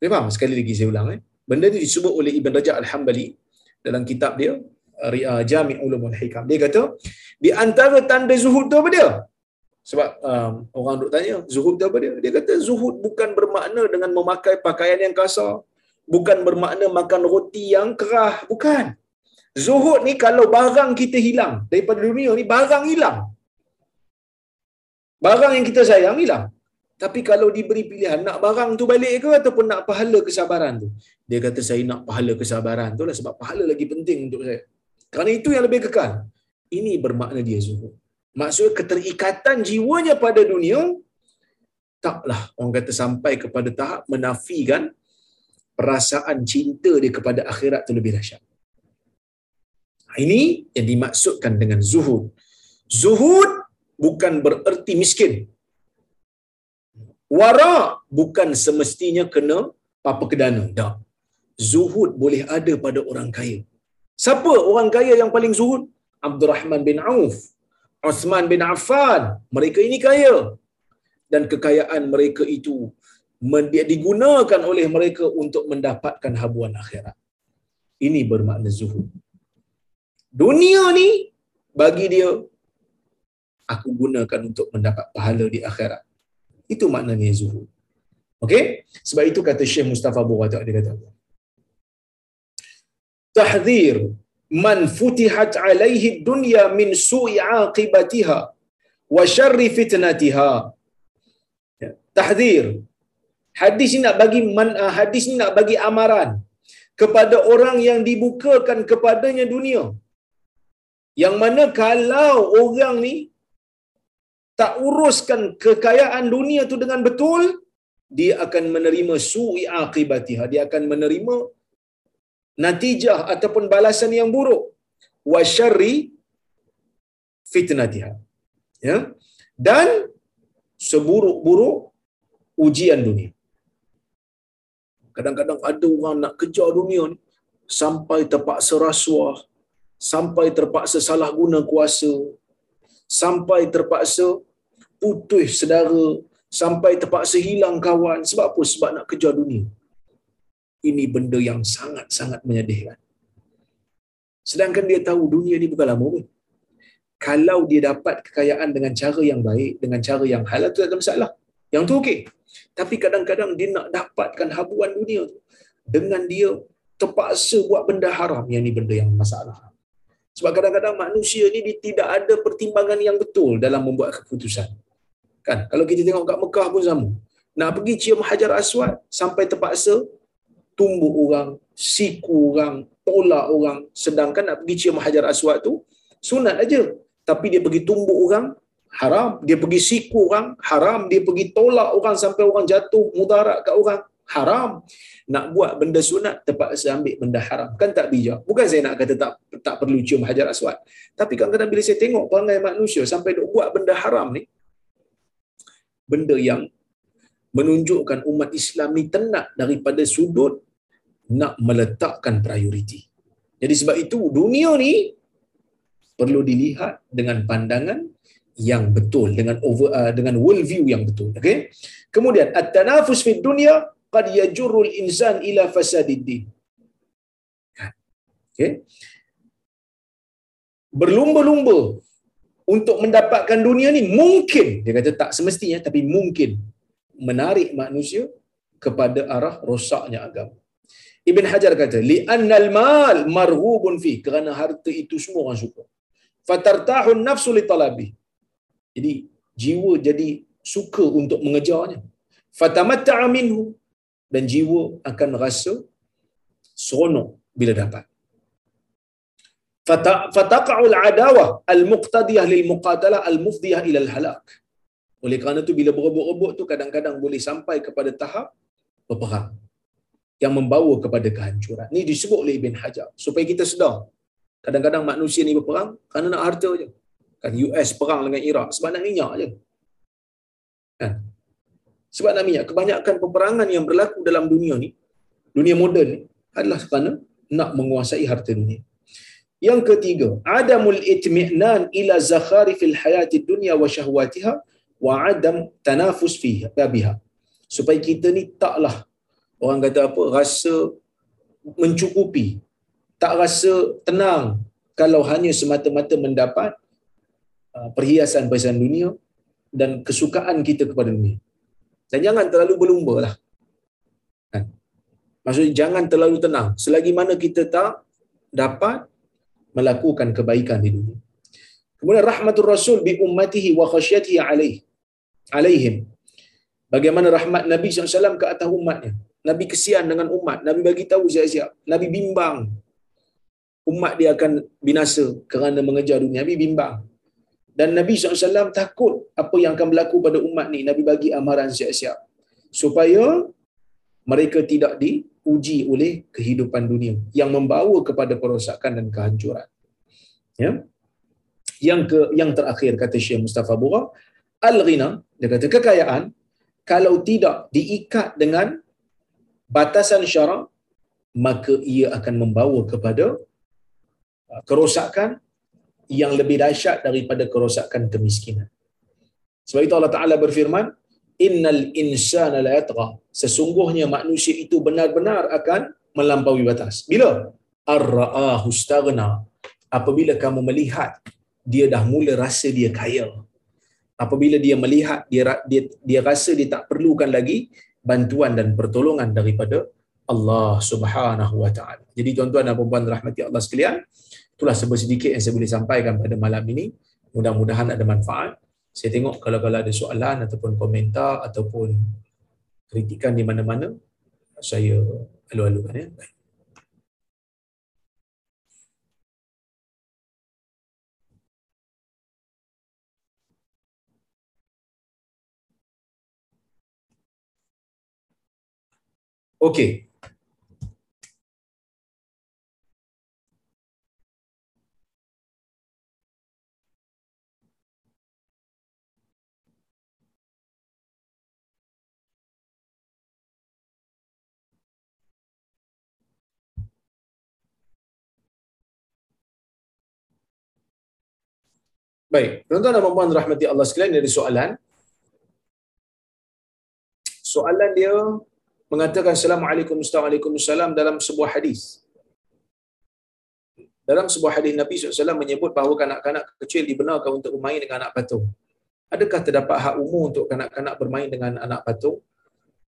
dia faham? Sekali lagi saya ulang. Eh? Benda ni disebut oleh Ibn Rajab Al-Hambali dalam kitab dia, Jami' Ulumul Hikam. Dia kata, di antara tanda zuhud tu apa dia? Sebab um, orang duk tanya, zuhud tu apa dia? Dia kata zuhud bukan bermakna dengan memakai pakaian yang kasar. Bukan bermakna makan roti yang kerah. Bukan. Zuhud ni kalau barang kita hilang daripada dunia ni, barang hilang. Barang yang kita sayang hilang. Tapi kalau diberi pilihan, nak barang tu balik ke ataupun nak pahala kesabaran tu? Dia kata saya nak pahala kesabaran tu lah sebab pahala lagi penting untuk saya. Kerana itu yang lebih kekal. Ini bermakna dia zuhud. Maksudnya keterikatan jiwanya pada dunia taklah orang kata sampai kepada tahap menafikan perasaan cinta dia kepada akhirat itu lebih dahsyat. Ini yang dimaksudkan dengan zuhud. Zuhud bukan bererti miskin. Wara bukan semestinya kena apa kedana. Tak. Zuhud boleh ada pada orang kaya. Siapa orang kaya yang paling zuhud? Abdul Rahman bin Auf, Osman bin Affan. Mereka ini kaya. Dan kekayaan mereka itu digunakan oleh mereka untuk mendapatkan habuan akhirat. Ini bermakna zuhud. Dunia ni bagi dia aku gunakan untuk mendapat pahala di akhirat. Itu maknanya zuhud. Okey? Sebab itu kata Syekh Mustafa Bukhari dia kata Tahdhir man futihat alaihi dunya min su'i aqibatiha wa syarri fitnatiha. Ya. Tahdhir. Hadis ini nak bagi ah, hadis ini nak bagi amaran kepada orang yang dibukakan kepadanya dunia. Yang mana kalau orang ni tak uruskan kekayaan dunia tu dengan betul, dia akan menerima su'i aqibatiha. Dia akan menerima natijah ataupun balasan yang buruk. Wa syarri fitnatiha. Ya. Dan seburuk-buruk ujian dunia. Kadang-kadang ada orang nak kejar dunia ni sampai terpaksa rasuah, sampai terpaksa salah guna kuasa, sampai terpaksa putus saudara, sampai terpaksa hilang kawan. Sebab apa? Sebab nak kejar dunia. Ini benda yang sangat-sangat menyedihkan. Sedangkan dia tahu dunia ni bukan lama pun. Kalau dia dapat kekayaan dengan cara yang baik, dengan cara yang halal, tu tak ada masalah. Yang tu okey. Tapi kadang-kadang dia nak dapatkan habuan dunia tu dengan dia terpaksa buat benda haram. Yang ni benda yang masalah. Sebab kadang-kadang manusia ni dia tidak ada pertimbangan yang betul dalam membuat keputusan. Kan? Kalau kita tengok kat Mekah pun sama. Nak pergi cium Hajar Aswad sampai terpaksa tumbuk orang, siku orang, tolak orang. Sedangkan nak pergi cium Hajar Aswad tu sunat aja. Tapi dia pergi tumbuk orang, haram. Dia pergi siku orang, haram. Dia pergi tolak orang sampai orang jatuh mudarat kat orang, haram. Nak buat benda sunat terpaksa ambil benda haram. Kan tak bijak. Bukan saya nak kata tak tak perlu cium Hajar Aswad. Tapi kadang-kadang bila saya tengok perangai manusia sampai duk buat benda haram ni, benda yang menunjukkan umat Islam ni tenat daripada sudut nak meletakkan prioriti. Jadi sebab itu dunia ni perlu dilihat dengan pandangan yang betul dengan over uh, dengan world view yang betul okey kemudian at-tanafus fi dunya qad yajurru al-insan ila fasadid din kan? okey berlumba-lumba untuk mendapatkan dunia ni mungkin dia kata tak semestinya tapi mungkin menarik manusia kepada arah rosaknya agama. Ibn Hajar kata li annal mal marhubun fi kerana harta itu semua orang suka. Fatartahu nafsu li talabi. Jadi jiwa jadi suka untuk mengejarnya. Fatamatta'a minhu dan jiwa akan rasa seronok bila dapat fataqa'ul adawah al-muqtadiyah lil muqatalah al-mufdiyah ila al-halak. Oleh kerana tu bila berebut-rebut tu kadang-kadang boleh sampai kepada tahap berperang yang membawa kepada kehancuran. Ni disebut oleh Ibn Hajar supaya kita sedar. Kadang-kadang manusia ni berperang kerana nak harta je. Kan US perang dengan Iraq sebab nak minyak je. Kan? Sebab nak minyak. Kebanyakan peperangan yang berlaku dalam dunia ni, dunia moden ni adalah kerana nak menguasai harta dunia. Yang ketiga, adamul itmi'nan ila zakharifil hayatid dunya wa syahwatiha wa adam tanafus fiha biha. Supaya kita ni taklah orang kata apa rasa mencukupi, tak rasa tenang kalau hanya semata-mata mendapat perhiasan-perhiasan dunia dan kesukaan kita kepada dunia. Dan jangan terlalu berlumba lah. Kan? Maksudnya jangan terlalu tenang. Selagi mana kita tak dapat melakukan kebaikan di dunia. Kemudian rahmatul Rasul bi ummatihi wa khasyatihi alaih. alaihim. Bagaimana rahmat Nabi SAW ke atas umatnya. Nabi kesian dengan umat. Nabi bagi tahu siap-siap. Nabi bimbang. Umat dia akan binasa kerana mengejar dunia. Nabi bimbang. Dan Nabi SAW takut apa yang akan berlaku pada umat ni. Nabi bagi amaran siap-siap. Supaya mereka tidak diuji oleh kehidupan dunia yang membawa kepada perosakan dan kehancuran. Ya. Yang ke yang terakhir kata Syekh Mustafa Bura, al-ghina, dia kata kekayaan kalau tidak diikat dengan batasan syarak maka ia akan membawa kepada uh, kerosakan yang lebih dahsyat daripada kerosakan kemiskinan. Sebab itu Allah Taala berfirman, "Innal insana la yatgha." Sesungguhnya manusia itu benar-benar akan melampaui batas. Bila? Ar-ra'ahu staghna. Apabila kamu melihat dia dah mula rasa dia kaya. Apabila dia melihat dia dia dia rasa dia tak perlukan lagi bantuan dan pertolongan daripada Allah Subhanahu wa taala. Jadi tuan-tuan dan puan-puan rahmati Allah sekalian, itulah sedikit yang saya boleh sampaikan pada malam ini. Mudah-mudahan ada manfaat. Saya tengok kalau kalau ada soalan ataupun komentar ataupun kritikan di mana-mana, saya alu-alukan ya. Okey. Baik, tuan-tuan dan puan rahmati Allah sekalian dari soalan. Soalan dia mengatakan Assalamualaikum Assalamualaikum dalam sebuah hadis. Dalam sebuah hadis Nabi SAW menyebut bahawa kanak-kanak kecil dibenarkan untuk bermain dengan anak patung. Adakah terdapat hak umum untuk kanak-kanak bermain dengan anak patung?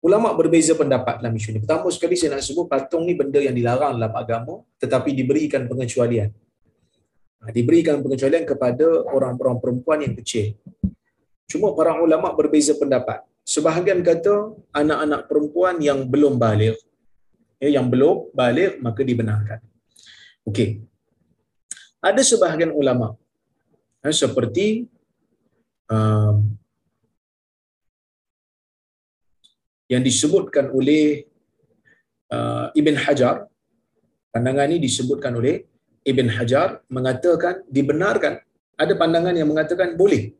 Ulama berbeza pendapat dalam isu ini. Pertama sekali saya nak sebut patung ni benda yang dilarang dalam agama tetapi diberikan pengecualian. Ha, diberikan pengecualian kepada orang-orang perempuan yang kecil. Cuma para ulama berbeza pendapat. Sebahagian kata anak-anak perempuan yang belum balik, ya, yang belum balik maka dibenarkan. Okey. Ada sebahagian ulama ya, seperti um, yang disebutkan oleh uh, Ibn Hajar, pandangan ini disebutkan oleh Ibn Hajar mengatakan dibenarkan. Ada pandangan yang mengatakan boleh.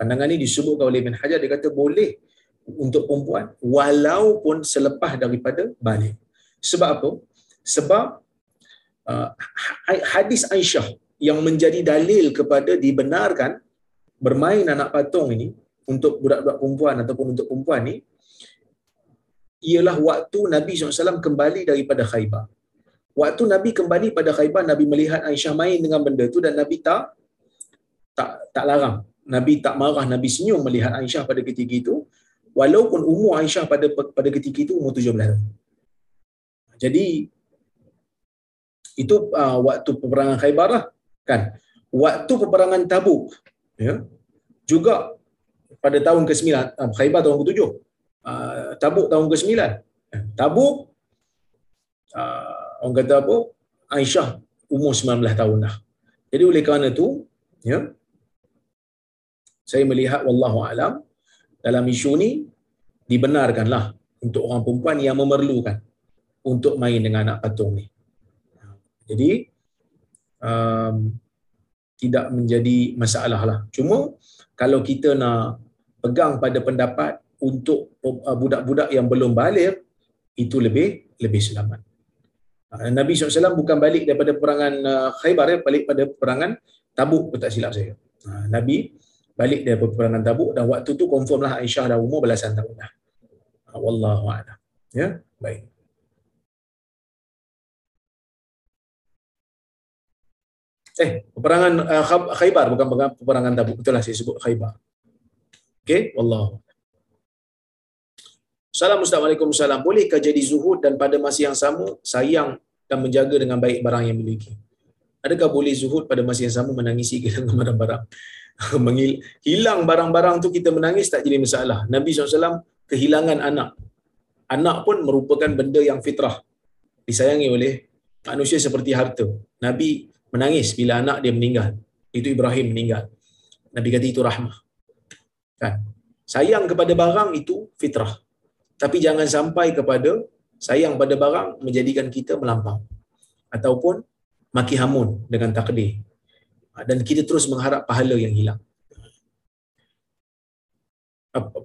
Pandangan ini disebutkan oleh Ibn Hajar, dia kata boleh untuk perempuan walaupun selepas daripada balik. Sebab apa? Sebab uh, hadis Aisyah yang menjadi dalil kepada dibenarkan bermain anak patung ini untuk budak-budak perempuan ataupun untuk perempuan ni ialah waktu Nabi SAW kembali daripada Khaybar. Waktu Nabi kembali pada Khaybar, Nabi melihat Aisyah main dengan benda tu dan Nabi tak tak tak larang. Nabi tak marah, Nabi senyum melihat Aisyah pada ketika itu. Walaupun umur Aisyah pada pada ketika itu umur 17 tahun. Jadi itu uh, waktu peperangan Khaybar lah, kan. Waktu peperangan Tabuk ya. Juga pada tahun ke-9, uh, Khaybar tahun ke-7. Uh, Tabuk tahun ke-9. Tabuk uh, orang kata apa? Aisyah umur 19 tahun dah. Jadi oleh kerana itu, ya, saya melihat wallahu alam dalam isu ni dibenarkanlah untuk orang perempuan yang memerlukan untuk main dengan anak patung ni. Jadi um, tidak menjadi masalah lah. Cuma kalau kita nak pegang pada pendapat untuk uh, budak-budak yang belum balik itu lebih lebih selamat. Uh, Nabi SAW bukan balik daripada perangan uh, Khaybar ya, balik pada perangan Tabuk, tak silap saya. Nabi balik dari peperangan Tabuk dan waktu tu confirmlah Aisyah dah umur belasan tahun dah. Wallahu a'lam. Ya, baik. Eh, peperangan uh, Khaybar bukan peperangan Tabuk. Betul lah saya sebut Khaybar. Okey, wallahu. Salam. Bolehkah jadi zuhud dan pada masa yang sama sayang dan menjaga dengan baik barang yang miliki? Adakah boleh zuhud pada masa yang sama menangisi kehilangan barang-barang? hilang barang-barang tu kita menangis tak jadi masalah. Nabi SAW kehilangan anak. Anak pun merupakan benda yang fitrah. Disayangi oleh manusia seperti harta. Nabi menangis bila anak dia meninggal. Itu Ibrahim meninggal. Nabi kata itu rahmah. Kan? Sayang kepada barang itu fitrah. Tapi jangan sampai kepada sayang pada barang menjadikan kita melampau. Ataupun maki hamun dengan takdir. dan kita terus mengharap pahala yang hilang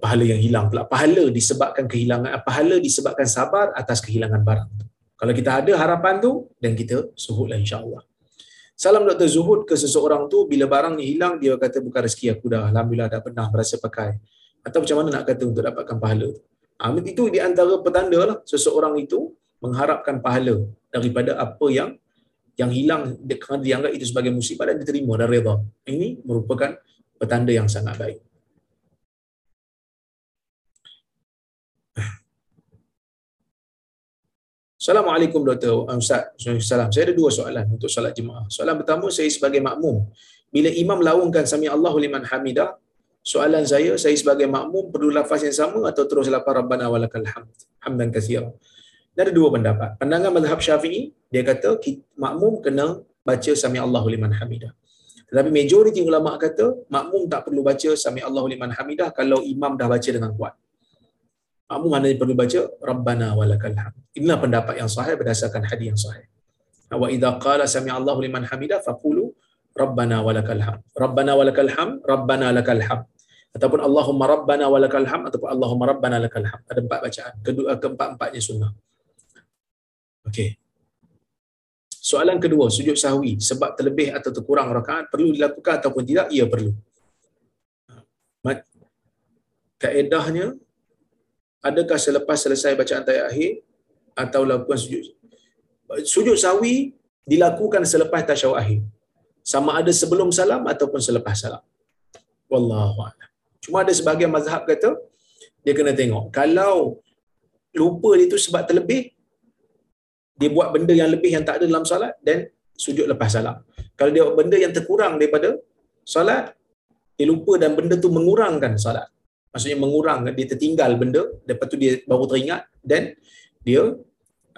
pahala yang hilang pula pahala disebabkan kehilangan pahala disebabkan sabar atas kehilangan barang kalau kita ada harapan tu dan kita suhudlah insya-Allah Salam Dr. Zuhud ke seseorang tu bila barang ni hilang dia kata bukan rezeki aku dah alhamdulillah dah pernah berasa pakai atau macam mana nak kata untuk dapatkan pahala tu ha, itu di antara petanda lah seseorang itu mengharapkan pahala daripada apa yang yang hilang kerana dianggap itu sebagai musibah dan diterima dan reda. Ini merupakan petanda yang sangat baik. Assalamualaikum Dr. Ustaz. Salam. Saya ada dua soalan untuk solat jemaah. Soalan pertama, saya sebagai makmum. Bila imam laungkan Sami Allahu liman hamidah, soalan saya, saya sebagai makmum perlu lafaz yang sama atau terus lafaz Rabbana walakal hamd. Hamdan kathira. Ada dua pendapat. Pandangan mazhab syafi'i, dia kata makmum kena baca Sami Allahu liman hamidah. Tetapi majoriti ulama kata makmum tak perlu baca Sami Allahu liman hamidah kalau imam dah baca dengan kuat makmum hanya perlu baca rabbana walakal hamd inilah pendapat yang sahih berdasarkan hadis yang sahih wa idza qala sami Allahu liman hamida faqulu rabbana walakal hamd rabbana walakal hamd rabbana lakal hamd ataupun Allahumma rabbana walakal hamd ataupun Allahumma rabbana lakal hamd. Ada empat bacaan. Kedua keempat-empatnya sunnah. Okey. Soalan kedua sujud sahwi sebab terlebih atau terkurang rakaat perlu dilakukan ataupun tidak? Ia perlu. Kaedahnya adakah selepas selesai bacaan tayat akhir atau lakukan sujud? Sujud sawi dilakukan selepas tasyahud akhir. Sama ada sebelum salam ataupun selepas salam. Wallahu a'lam cuma ada sebahagian mazhab kata dia kena tengok. Kalau lupa itu sebab terlebih dia buat benda yang lebih yang tak ada dalam solat dan sujud lepas salam kalau dia buat benda yang terkurang daripada solat dia lupa dan benda tu mengurangkan solat. Maksudnya mengurang dia tertinggal benda lepas tu dia baru teringat dan dia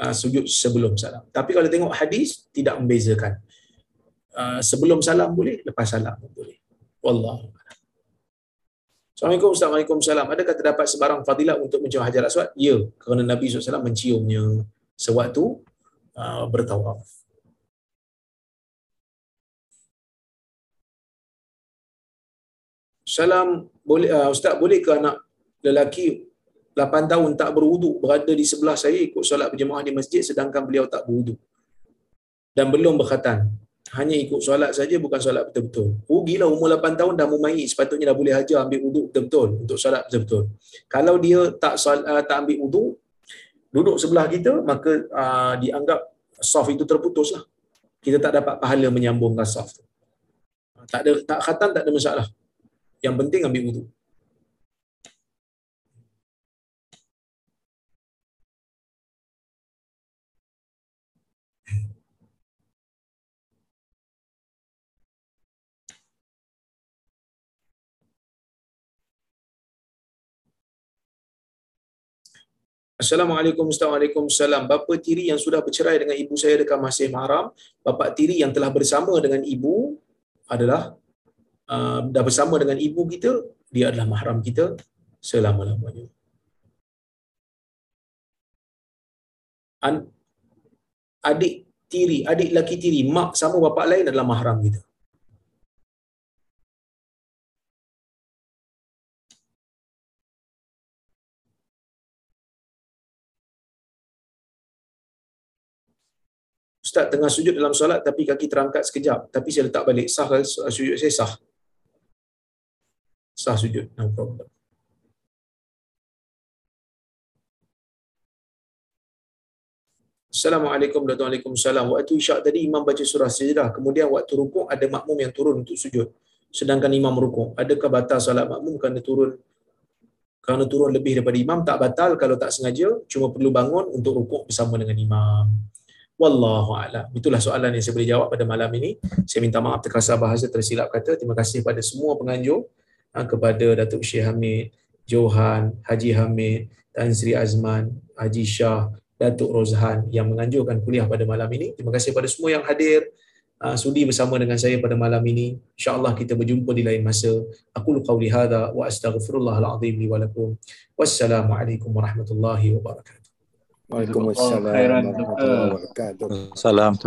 uh, sujud sebelum salam tapi kalau tengok hadis tidak membezakan. Uh, sebelum salam boleh lepas salam boleh. Wallahu Assalamualaikum Assalamualaikum salam. Adakah terdapat sebarang fadilah untuk mencium hajar aswad? Ya, kerana Nabi SAW menciumnya sewaktu uh, bertawaf. Salam boleh uh, ustaz boleh ke anak lelaki 8 tahun tak berwuduk berada di sebelah saya ikut solat berjemaah di masjid sedangkan beliau tak berwuduk dan belum berkhatan hanya ikut solat saja bukan solat betul-betul. Rugilah umur 8 tahun dah memai sepatutnya dah boleh ajar ambil wuduk betul-betul untuk solat betul-betul. Kalau dia tak uh, tak ambil wuduk duduk sebelah kita maka uh, dianggap saf itu terputuslah. Kita tak dapat pahala menyambungkan saf. Tak ada tak khatam tak ada masalah. Yang penting ambil wudu. Assalamualaikum warahmatullahi wabarakatuh. Bapa tiri yang sudah bercerai dengan ibu saya dekat masih mahram. Bapa tiri yang telah bersama dengan ibu adalah uh, dah bersama dengan ibu kita, dia adalah mahram kita selama-lamanya. An- adik tiri, adik laki tiri, mak sama bapa lain adalah mahram kita. Ustaz tengah sujud dalam solat tapi kaki terangkat sekejap tapi saya letak balik sah sujud saya sah sah sujud no problem Assalamualaikum warahmatullahi wabarakatuh. Waktu isyak tadi imam baca surah sejadah. Kemudian waktu rukuk ada makmum yang turun untuk sujud. Sedangkan imam rukuk. Adakah batal solat makmum kerana turun kerana turun lebih daripada imam? Tak batal kalau tak sengaja. Cuma perlu bangun untuk rukuk bersama dengan imam. Wallahu a'lam. Itulah soalan yang saya boleh jawab pada malam ini. Saya minta maaf terkasar bahasa tersilap kata. Terima kasih kepada semua penganjur ha, kepada Datuk Syekh Hamid, Johan, Haji Hamid, Tan Sri Azman, Haji Shah, Datuk Rozhan yang menganjurkan kuliah pada malam ini. Terima kasih kepada semua yang hadir uh, sudi bersama dengan saya pada malam ini. Insya-Allah kita berjumpa di lain masa. Aku lu qauli hadza wa astaghfirullahal azim li wa lakum. Wassalamualaikum warahmatullahi wabarakatuh. Waalaikumsalam warahmatullahi wabarakatuh. Salam.